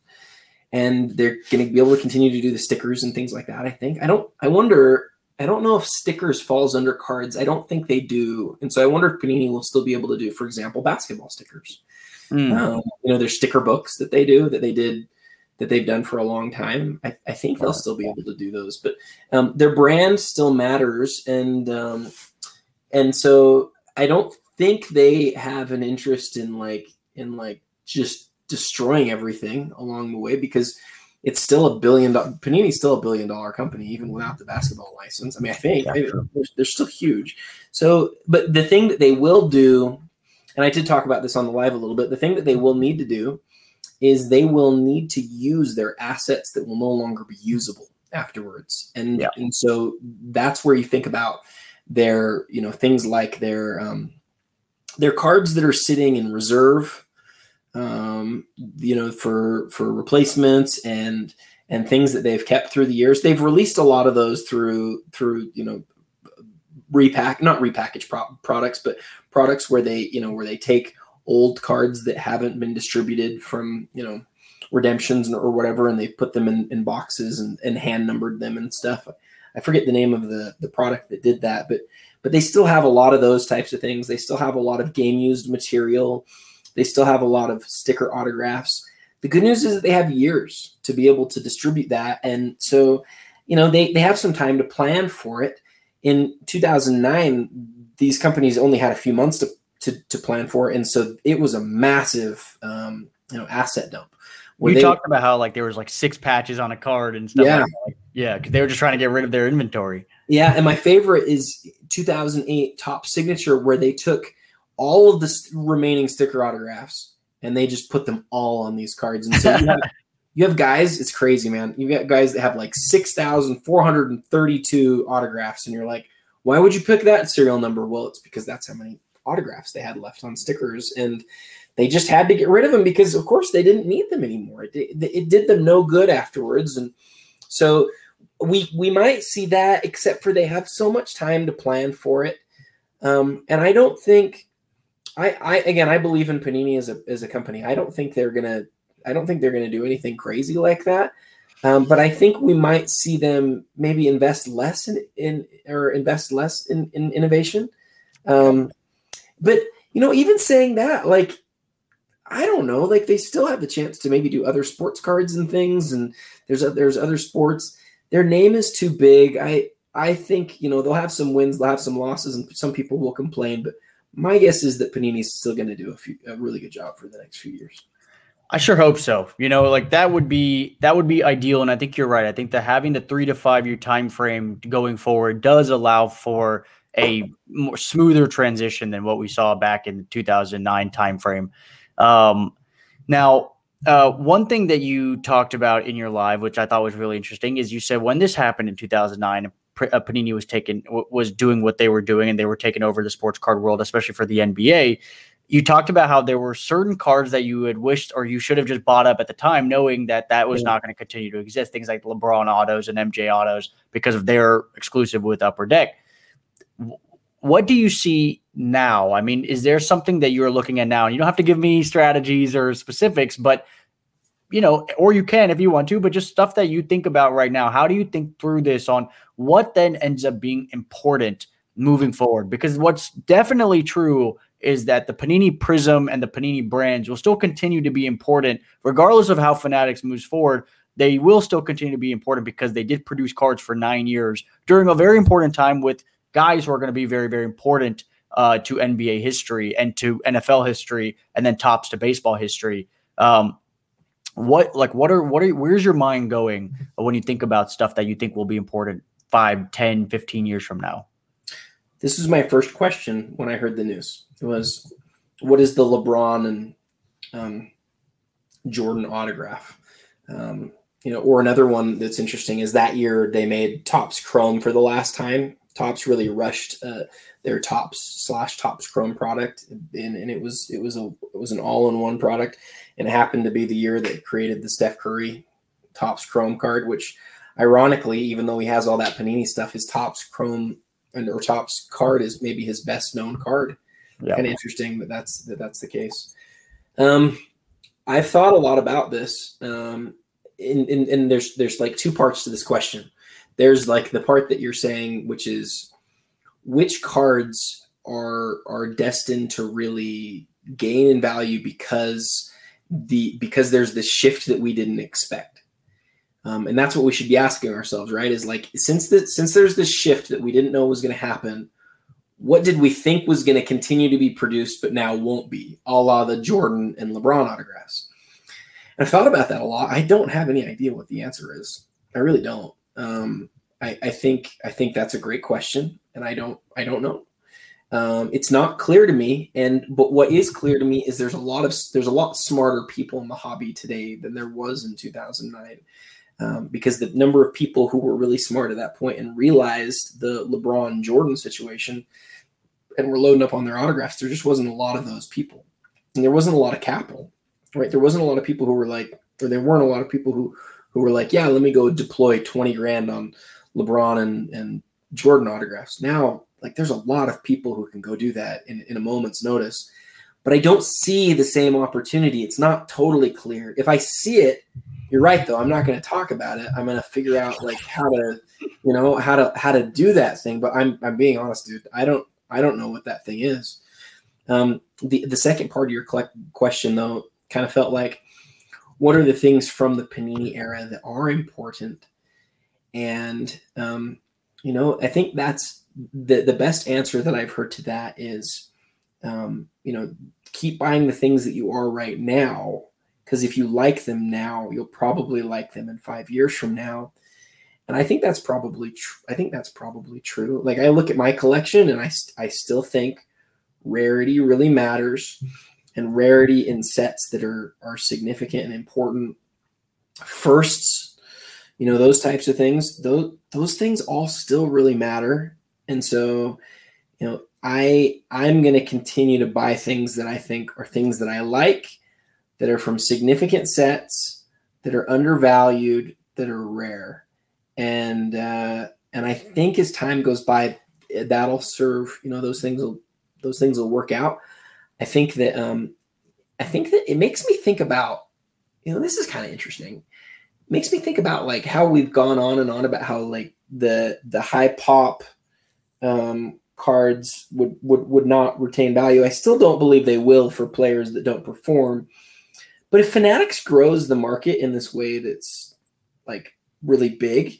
and they're going to be able to continue to do the stickers and things like that. I think. I don't. I wonder. I don't know if stickers falls under cards. I don't think they do, and so I wonder if Panini will still be able to do, for example, basketball stickers. Mm. Um, you know, there's sticker books that they do that they did that they've done for a long time. I, I think they'll still be able to do those, but um, their brand still matters, and um, and so I don't think they have an interest in like in like just destroying everything along the way because it's still a billion dollar Panini's still a billion dollar company even without the basketball license. I mean, I think I they're, they're still huge. So, but the thing that they will do, and I did talk about this on the live a little bit. The thing that they will need to do is they will need to use their assets that will no longer be usable afterwards. And, yeah. and so that's where you think about their, you know, things like their, um, their cards that are sitting in reserve, um, you know, for, for replacements and, and things that they've kept through the years. They've released a lot of those through, through, you know, repack, not repackaged pro- products, but products where they, you know, where they take old cards that haven't been distributed from you know redemptions or whatever and they put them in, in boxes and, and hand numbered them and stuff i forget the name of the the product that did that but but they still have a lot of those types of things they still have a lot of game used material they still have a lot of sticker autographs The good news is that they have years to be able to distribute that. And so, you know, they, they have some time to plan for it. In 2009, these companies only had a few months to, to, to plan for. And so it was a massive, um, you know, asset dump. You they, talked about how like there was like six patches on a card and stuff. Yeah, like yeah, because they were just trying to get rid of their inventory. Yeah, and my favorite is 2008 Top Signature, where they took all of the remaining sticker autographs and they just put them all on these cards. And so you have, (laughs) you have guys, it's crazy, man. You got guys that have like 6,432 autographs, and you're like, why would you pick that serial number? Well, it's because that's how many autographs they had left on stickers. And they just had to get rid of them because, of course, they didn't need them anymore. It, it did them no good afterwards. And so we we might see that, except for they have so much time to plan for it. Um, and I don't think I, I again I believe in Panini as a as a company. I don't think they're gonna I don't think they're gonna do anything crazy like that. Um, but I think we might see them maybe invest less in, in or invest less in, in innovation. Um, but you know, even saying that, like I don't know, like they still have the chance to maybe do other sports cards and things, and there's there's other sports. Their name is too big. I I think you know they'll have some wins, they'll have some losses, and some people will complain, but my guess is that Panini's still going to do a, few, a really good job for the next few years. I sure hope so. You know, like that would be that would be ideal, and I think you're right. I think that having the three to five year time frame going forward does allow for a more smoother transition than what we saw back in the 2009 timeframe. Um, now, uh, one thing that you talked about in your live, which I thought was really interesting, is you said when this happened in 2009, uh, Panini was taking was doing what they were doing, and they were taking over the sports card world, especially for the NBA. You talked about how there were certain cards that you had wished or you should have just bought up at the time, knowing that that was yeah. not going to continue to exist. Things like LeBron autos and MJ autos because of their exclusive with Upper Deck. What do you see now? I mean, is there something that you're looking at now? And you don't have to give me strategies or specifics, but you know, or you can if you want to, but just stuff that you think about right now. How do you think through this on what then ends up being important moving forward? Because what's definitely true is that the Panini Prizm and the Panini brands will still continue to be important, regardless of how Fanatics moves forward. They will still continue to be important because they did produce cards for nine years during a very important time with guys who are going to be very, very important uh, to NBA history and to NFL history, and then Topps to baseball history. Um, what like what are what are where's your mind going when you think about stuff that you think will be important 5 10 15 years from now? This is my first question when i heard the news. It was what is the lebron and um, jordan autograph? Um, you know or another one that's interesting is that year they made Topps chrome for the last time Topps really rushed uh, their Topps slash Topps Chrome product, and, and it was it was a it was an all in one product, and it happened to be the year that created the Steph Curry Topps Chrome card, which ironically, even though he has all that Panini stuff, his Topps Chrome and or Topps card is maybe his best known card. Yeah. Kind of interesting that that's that that's the case. Um, I've thought a lot about this. Um, and, and, and there's there's like two parts to this question there's like the part that you're saying, which is which cards are are destined to really gain in value because the because there's this shift that we didn't expect. Um, and that's what we should be asking ourselves, right? Is like since the since there's this shift that we didn't know was going to happen, what did we think was going to continue to be produced but now won't be, a la the Jordan and LeBron autographs? And I thought about that a lot. I don't have any idea what the answer is. I really don't. Um, I, I, think I think that's a great question, and I don't I don't know. Um, it's not clear to me, and but what is clear to me is there's a lot of there's a lot smarter people in the hobby today than there was in 2009. Um, because the number of people who were really smart at that point and realized the LeBron Jordan situation and were loading up on their autographs, there just wasn't a lot of those people. And there wasn't a lot of capital, right? There wasn't a lot of people who were like, or there weren't a lot of people who who were like, yeah, let me go deploy 20 grand on LeBron and, and Jordan autographs. Now, like there's a lot of people who can go do that in, in a moment's notice, but I don't see the same opportunity. It's not totally clear. If I see it, you're right though. I'm not going to talk about it. I'm going to figure out like how to, you know, how to how to do that thing. But I'm I'm being honest, dude. I don't I don't know what that thing is. Um, the the second part of your question though kind of felt like what are the things from the Panini era that are important? And um, you know, I think that's the the best answer that I've heard to that is, um, you know, keep buying the things that you are right now because if you like them now, you'll probably like them in five years from now. And I think that's probably true. I think that's probably true. Like I look at my collection and I, I still think rarity really matters and rarity in sets that are, are significant and important. Firsts, you know, those types of things, those, those things all still really matter. And so, you know, I, I'm going to continue to buy things that I think are things that I like that are from significant sets that are undervalued that are rare and uh, and i think as time goes by that'll serve you know those things will those things will work out i think that um i think that it makes me think about you know this is kind of interesting. It makes me think about like how we've gone on and on about how like the the high pop um cards would would would not retain value. I still don't believe they will for players that don't perform. But if Fanatics grows the market in this way that's like really big,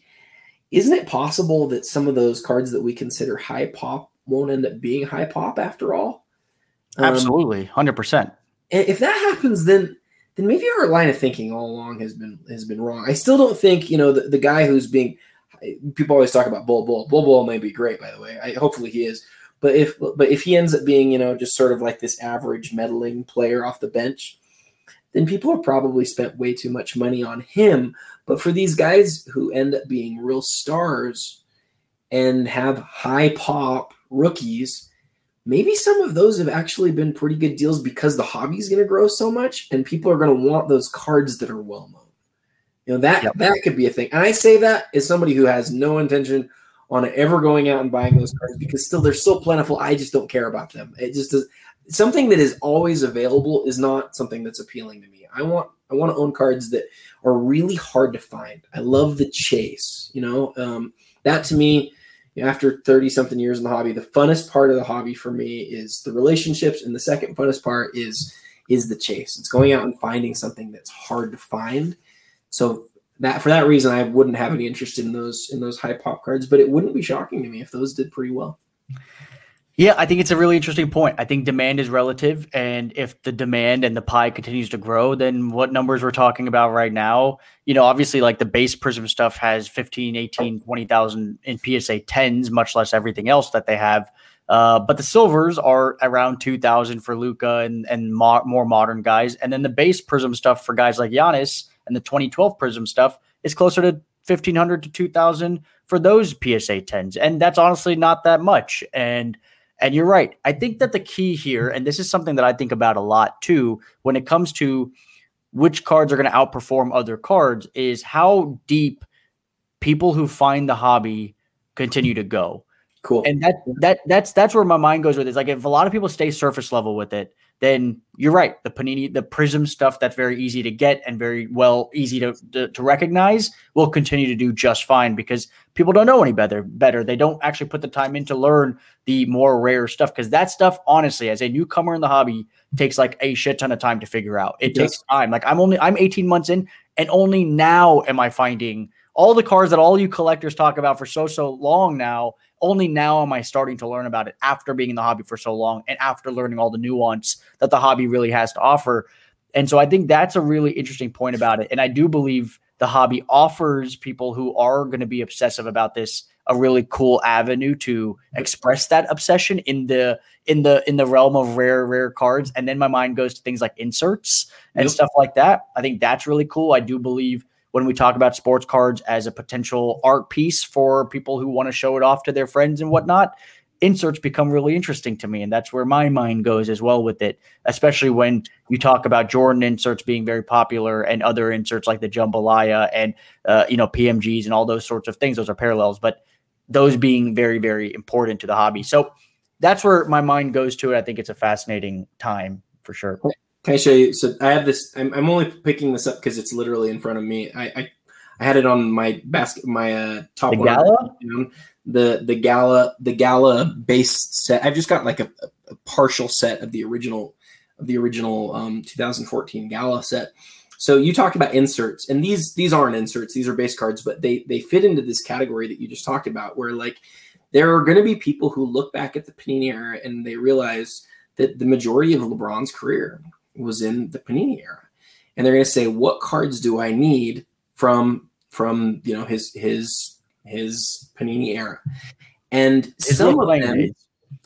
isn't it possible that some of those cards that we consider high pop won't end up being high pop after all? Um, Absolutely, hundred um, percent. If that happens, then then maybe our line of thinking all along has been has been wrong. I still don't think you know the, the guy who's being people always talk about Bol Bol. Bull Bol may be great, by the way. I, hopefully he is. But if but if he ends up being you know just sort of like this average meddling player off the bench, then people have probably spent way too much money on him. But for these guys who end up being real stars and have high pop rookies, maybe some of those have actually been pretty good deals because the hobby is going to grow so much and people are going to want those cards that are well known. You know, that yep. that could be a thing. And I say that as somebody who has no intention on ever going out and buying those cards because still they're so plentiful. I just don't care about them. It just is something that is always available is not something that's appealing to me. I want I want to own cards that are really hard to find. I love the chase. You know, um, that to me, after thirty something years in the hobby, the funnest part of the hobby for me is the relationships, and the second funnest part is is the chase. It's going out and finding something that's hard to find. So that for that reason, I wouldn't have any interest in those in those high pop cards, but it wouldn't be shocking to me if those did pretty well. Yeah, I think it's a really interesting point. I think demand is relative. And if the demand and the pie continues to grow, then what numbers we're talking about right now, you know, obviously like the base Prizm stuff has 15, 18, 20,000 in PSA 10s, much less everything else that they have. Uh, but the silvers are around 2,000 for Luka and, and mo- more modern guys. And then the base Prizm stuff for guys like Giannis and the 2012 Prizm stuff is closer to 1,500 to 2,000 for those PSA 10s. And that's honestly not that much. And and you're right. I think that the key here, and this is something that I think about a lot too, when it comes to which cards are going to outperform other cards, is how deep people who find the hobby continue to go. Cool. And that that that's that's where my mind goes with it. Like if a lot of people stay surface level with it, then you're right. The Panini, the Prizm stuff that's very easy to get and very well easy to, to, to recognize will continue to do just fine because people don't know any better. Better, they don't actually put the time in to learn the more rare stuff because that stuff, honestly, as a newcomer in the hobby, takes like a shit ton of time to figure out. It yes. takes time. Like I'm only I'm 18 months in, and only now am I finding all the cars that all you collectors talk about for so so long now only now am I starting to learn about it after being in the hobby for so long and after learning all the nuance that the hobby really has to offer. And so I think that's a really interesting point about it. And I do believe the hobby offers people who are going to be obsessive about this a really cool avenue to express that obsession in the in the in the realm of rare rare cards and then my mind goes to things like inserts and yep. stuff like that i think that's really cool i do believe when we talk about sports cards as a potential art piece for people who want to show it off to their friends and whatnot, inserts become really interesting to me. And that's where my mind goes as well with it, especially when you talk about Jordan inserts being very popular and other inserts like the Jambalaya and, uh, you know, PMGs and all those sorts of things. Those are parallels, but those being very, very important to the hobby. So that's where my mind goes to it. I think it's a fascinating time for sure. Can I show you? So I have this. I'm, I'm only picking this up because it's literally in front of me. I, I, I had it on my basket, my uh, top the gala. The the gala the gala base set. I've just got like a, a partial set of the original of the original um, 2014 gala set. So you talked about inserts, and these these aren't inserts; these are base cards, but they they fit into this category that you just talked about, where like there are going to be people who look back at the Panini era and they realize that the majority of LeBron's career was in the Panini era, and they're going to say, "What cards do I need from from you know his his his Panini era?" And His some of them, days.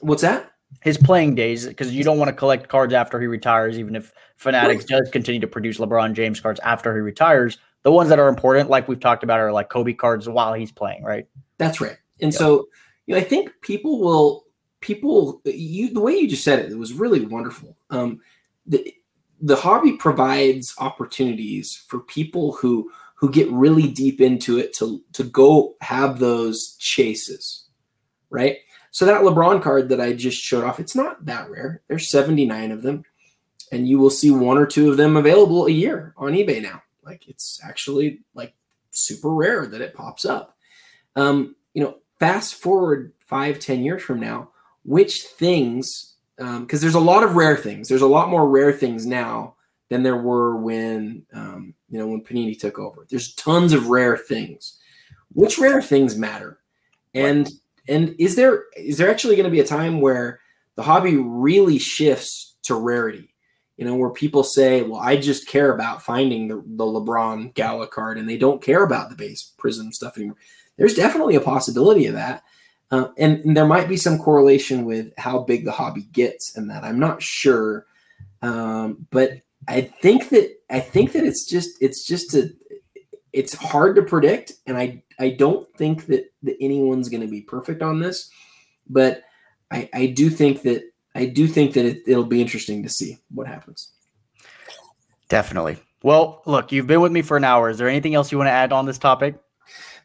what's that? His playing days, because you don't want to collect cards after he retires, even if Fanatics does continue to produce LeBron James cards after he retires. The ones that are important, like we've talked about, are like Kobe cards while he's playing, right? That's right. And Yeah. so, you know, I think people will people you the way you just said it, it was really wonderful. Um, the the hobby provides opportunities for people who who get really deep into it to to go have those chases, right? So that LeBron card that I just showed off, it's not that rare. There's 79 of them, and you will see one or two of them available a year on eBay now. Like it's actually like super rare that it pops up. Um, you know, fast forward five, ten years from now, which things, because there's a lot of rare things. There's a lot more rare things now than there were when, um, you know, when Panini took over. There's tons of rare things. Which rare things matter? And and is there is there actually going to be a time where the hobby really shifts to rarity? You know, where people say, "Well, I just care about finding the, the LeBron Gala card, and they don't care about the base Prizm stuff anymore." There's definitely a possibility of that, uh, and, and there might be some correlation with how big the hobby gets, and that I'm not sure, um, but I think that I think that it's just it's just a it's hard to predict, and I I don't think that that anyone's going to be perfect on this, but I I do think that I do think that it, it'll be interesting to see what happens. Definitely. Well, look, you've been with me for an hour. Is there anything else you want to add on this topic?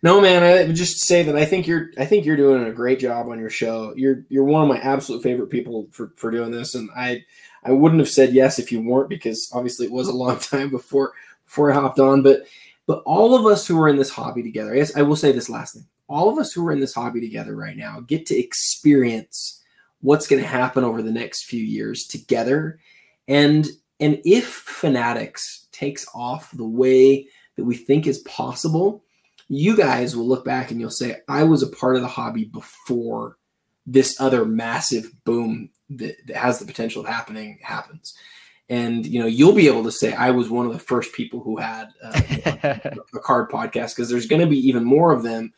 No, man, I would just say that I think you're I think you're doing a great job on your show. You're you're one of my absolute favorite people for for doing this, and I I wouldn't have said yes if you weren't because obviously it was a long (laughs) time before before I hopped on, but but all of us who are in this hobby together, I guess I will say this last thing. All of us who are in this hobby together right now get to experience what's going to happen over the next few years together. And and if Fanatics takes off the way that we think is possible, you guys will look back and you'll say, I was a part of the hobby before this other massive boom that, that has the potential of happening happens. And you know, you'll be able to say, I was one of the first people who had uh, (laughs) a card podcast because there's going to be even more of them.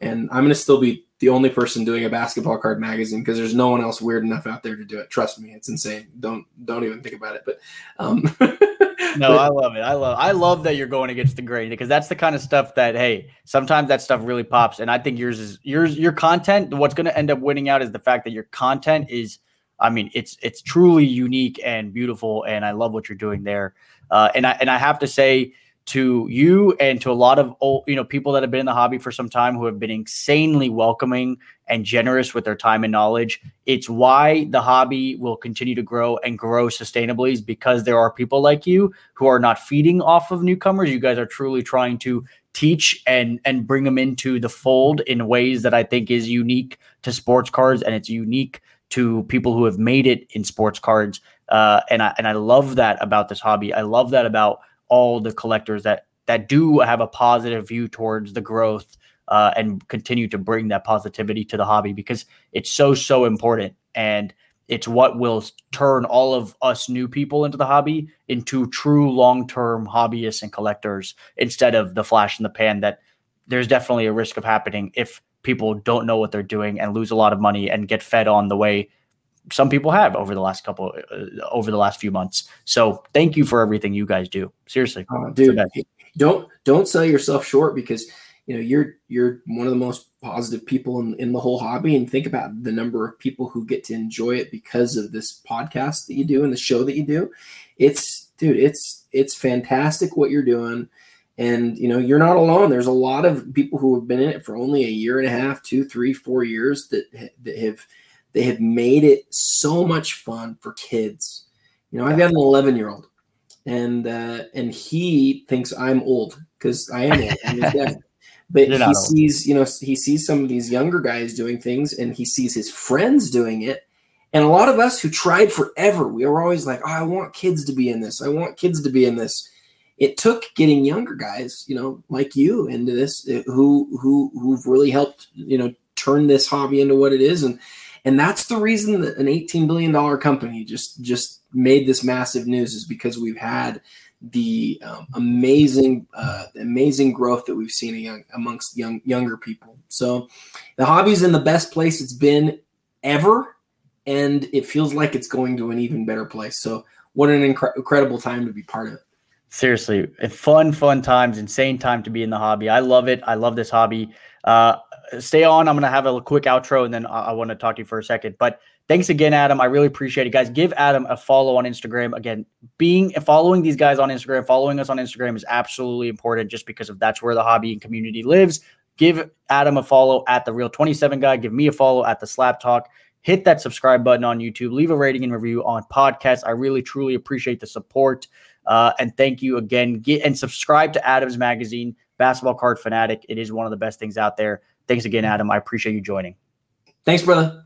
And I'm going to still be the only person doing a basketball card magazine because there's no one else weird enough out there to do it. Trust me, it's insane. Don't don't even think about it. But um, (laughs) no, I love it. I love I love that you're going against the grain because that's the kind of stuff that hey, sometimes that stuff really pops. And I think yours is yours your content. What's going to end up winning out is the fact that your content is. I mean, it's it's truly unique and beautiful, and I love what you're doing there. Uh, and I and I have to say to you and to a lot of old, you know, people that have been in the hobby for some time who have been insanely welcoming and generous with their time and knowledge. It's why the hobby will continue to grow and grow sustainably is because there are people like you who are not feeding off of newcomers. You guys are truly trying to teach and and bring them into the fold in ways that I think is unique to sports cards and it's unique to people who have made it in sports cards. Uh, and I and I love that about this hobby. I love that about all the collectors that that do have a positive view towards the growth uh, and continue to bring that positivity to the hobby because it's so so important. And it's what will turn all of us new people into the hobby into true long-term hobbyists and collectors instead of the flash in the pan that there's definitely a risk of happening if people don't know what they're doing and lose a lot of money and get fed on the way some people have over the last couple uh, over the last few months. So thank you for everything you guys do. Seriously, uh, dude, don't don't sell yourself short because you know you're you're one of the most positive people in, in the whole hobby. And think about the number of people who get to enjoy it because of this podcast that you do and the show that you do. It's dude it's it's fantastic what you're doing. And you know you're not alone. There's a lot of people who have been in it for only a year and a half two three four years that that have they have made it so much fun for kids. You know, I've got an 11 year old, and uh, and he thinks I'm old because I am old. I'm. (laughs) But You're he old. sees, you know, he sees some of these younger guys doing things, and he sees his friends doing it. And a lot of us who tried forever, we were always like, "Oh, I want kids to be in this. I want kids to be in this." it took getting younger guys, you know, like you into this, uh, who who who've really helped, you know, turn this hobby into what it is, and and that's the reason that an 18 billion dollar company just just made this massive news is because we've had the um, amazing uh, amazing growth that we've seen young, amongst young younger people. So the hobby's in the best place it's been ever, and it feels like it's going to an even better place. So what an incre- incredible time to be part of it. Seriously, fun, fun times, insane time to be in the hobby. I love it. I love this hobby. Uh, stay on. I'm going to have a quick outro and then I, I want to talk to you for a second. But thanks again, Adam. I really appreciate it, guys. Give Adam a follow on Instagram. Again, being following these guys on Instagram, following us on Instagram is absolutely important just because of that's where the hobby and community lives. Give Adam a follow at the Real 27 guy. Give me a follow at the Slap Talk. Hit that subscribe button on YouTube. Leave a rating and review on podcast. I really truly appreciate the support. Uh, and thank you again. Get and subscribe to Adams Magazine, Basketball Card Fanatic. It is one of the best things out there. Thanks again, Adam. I appreciate you joining. Thanks, brother.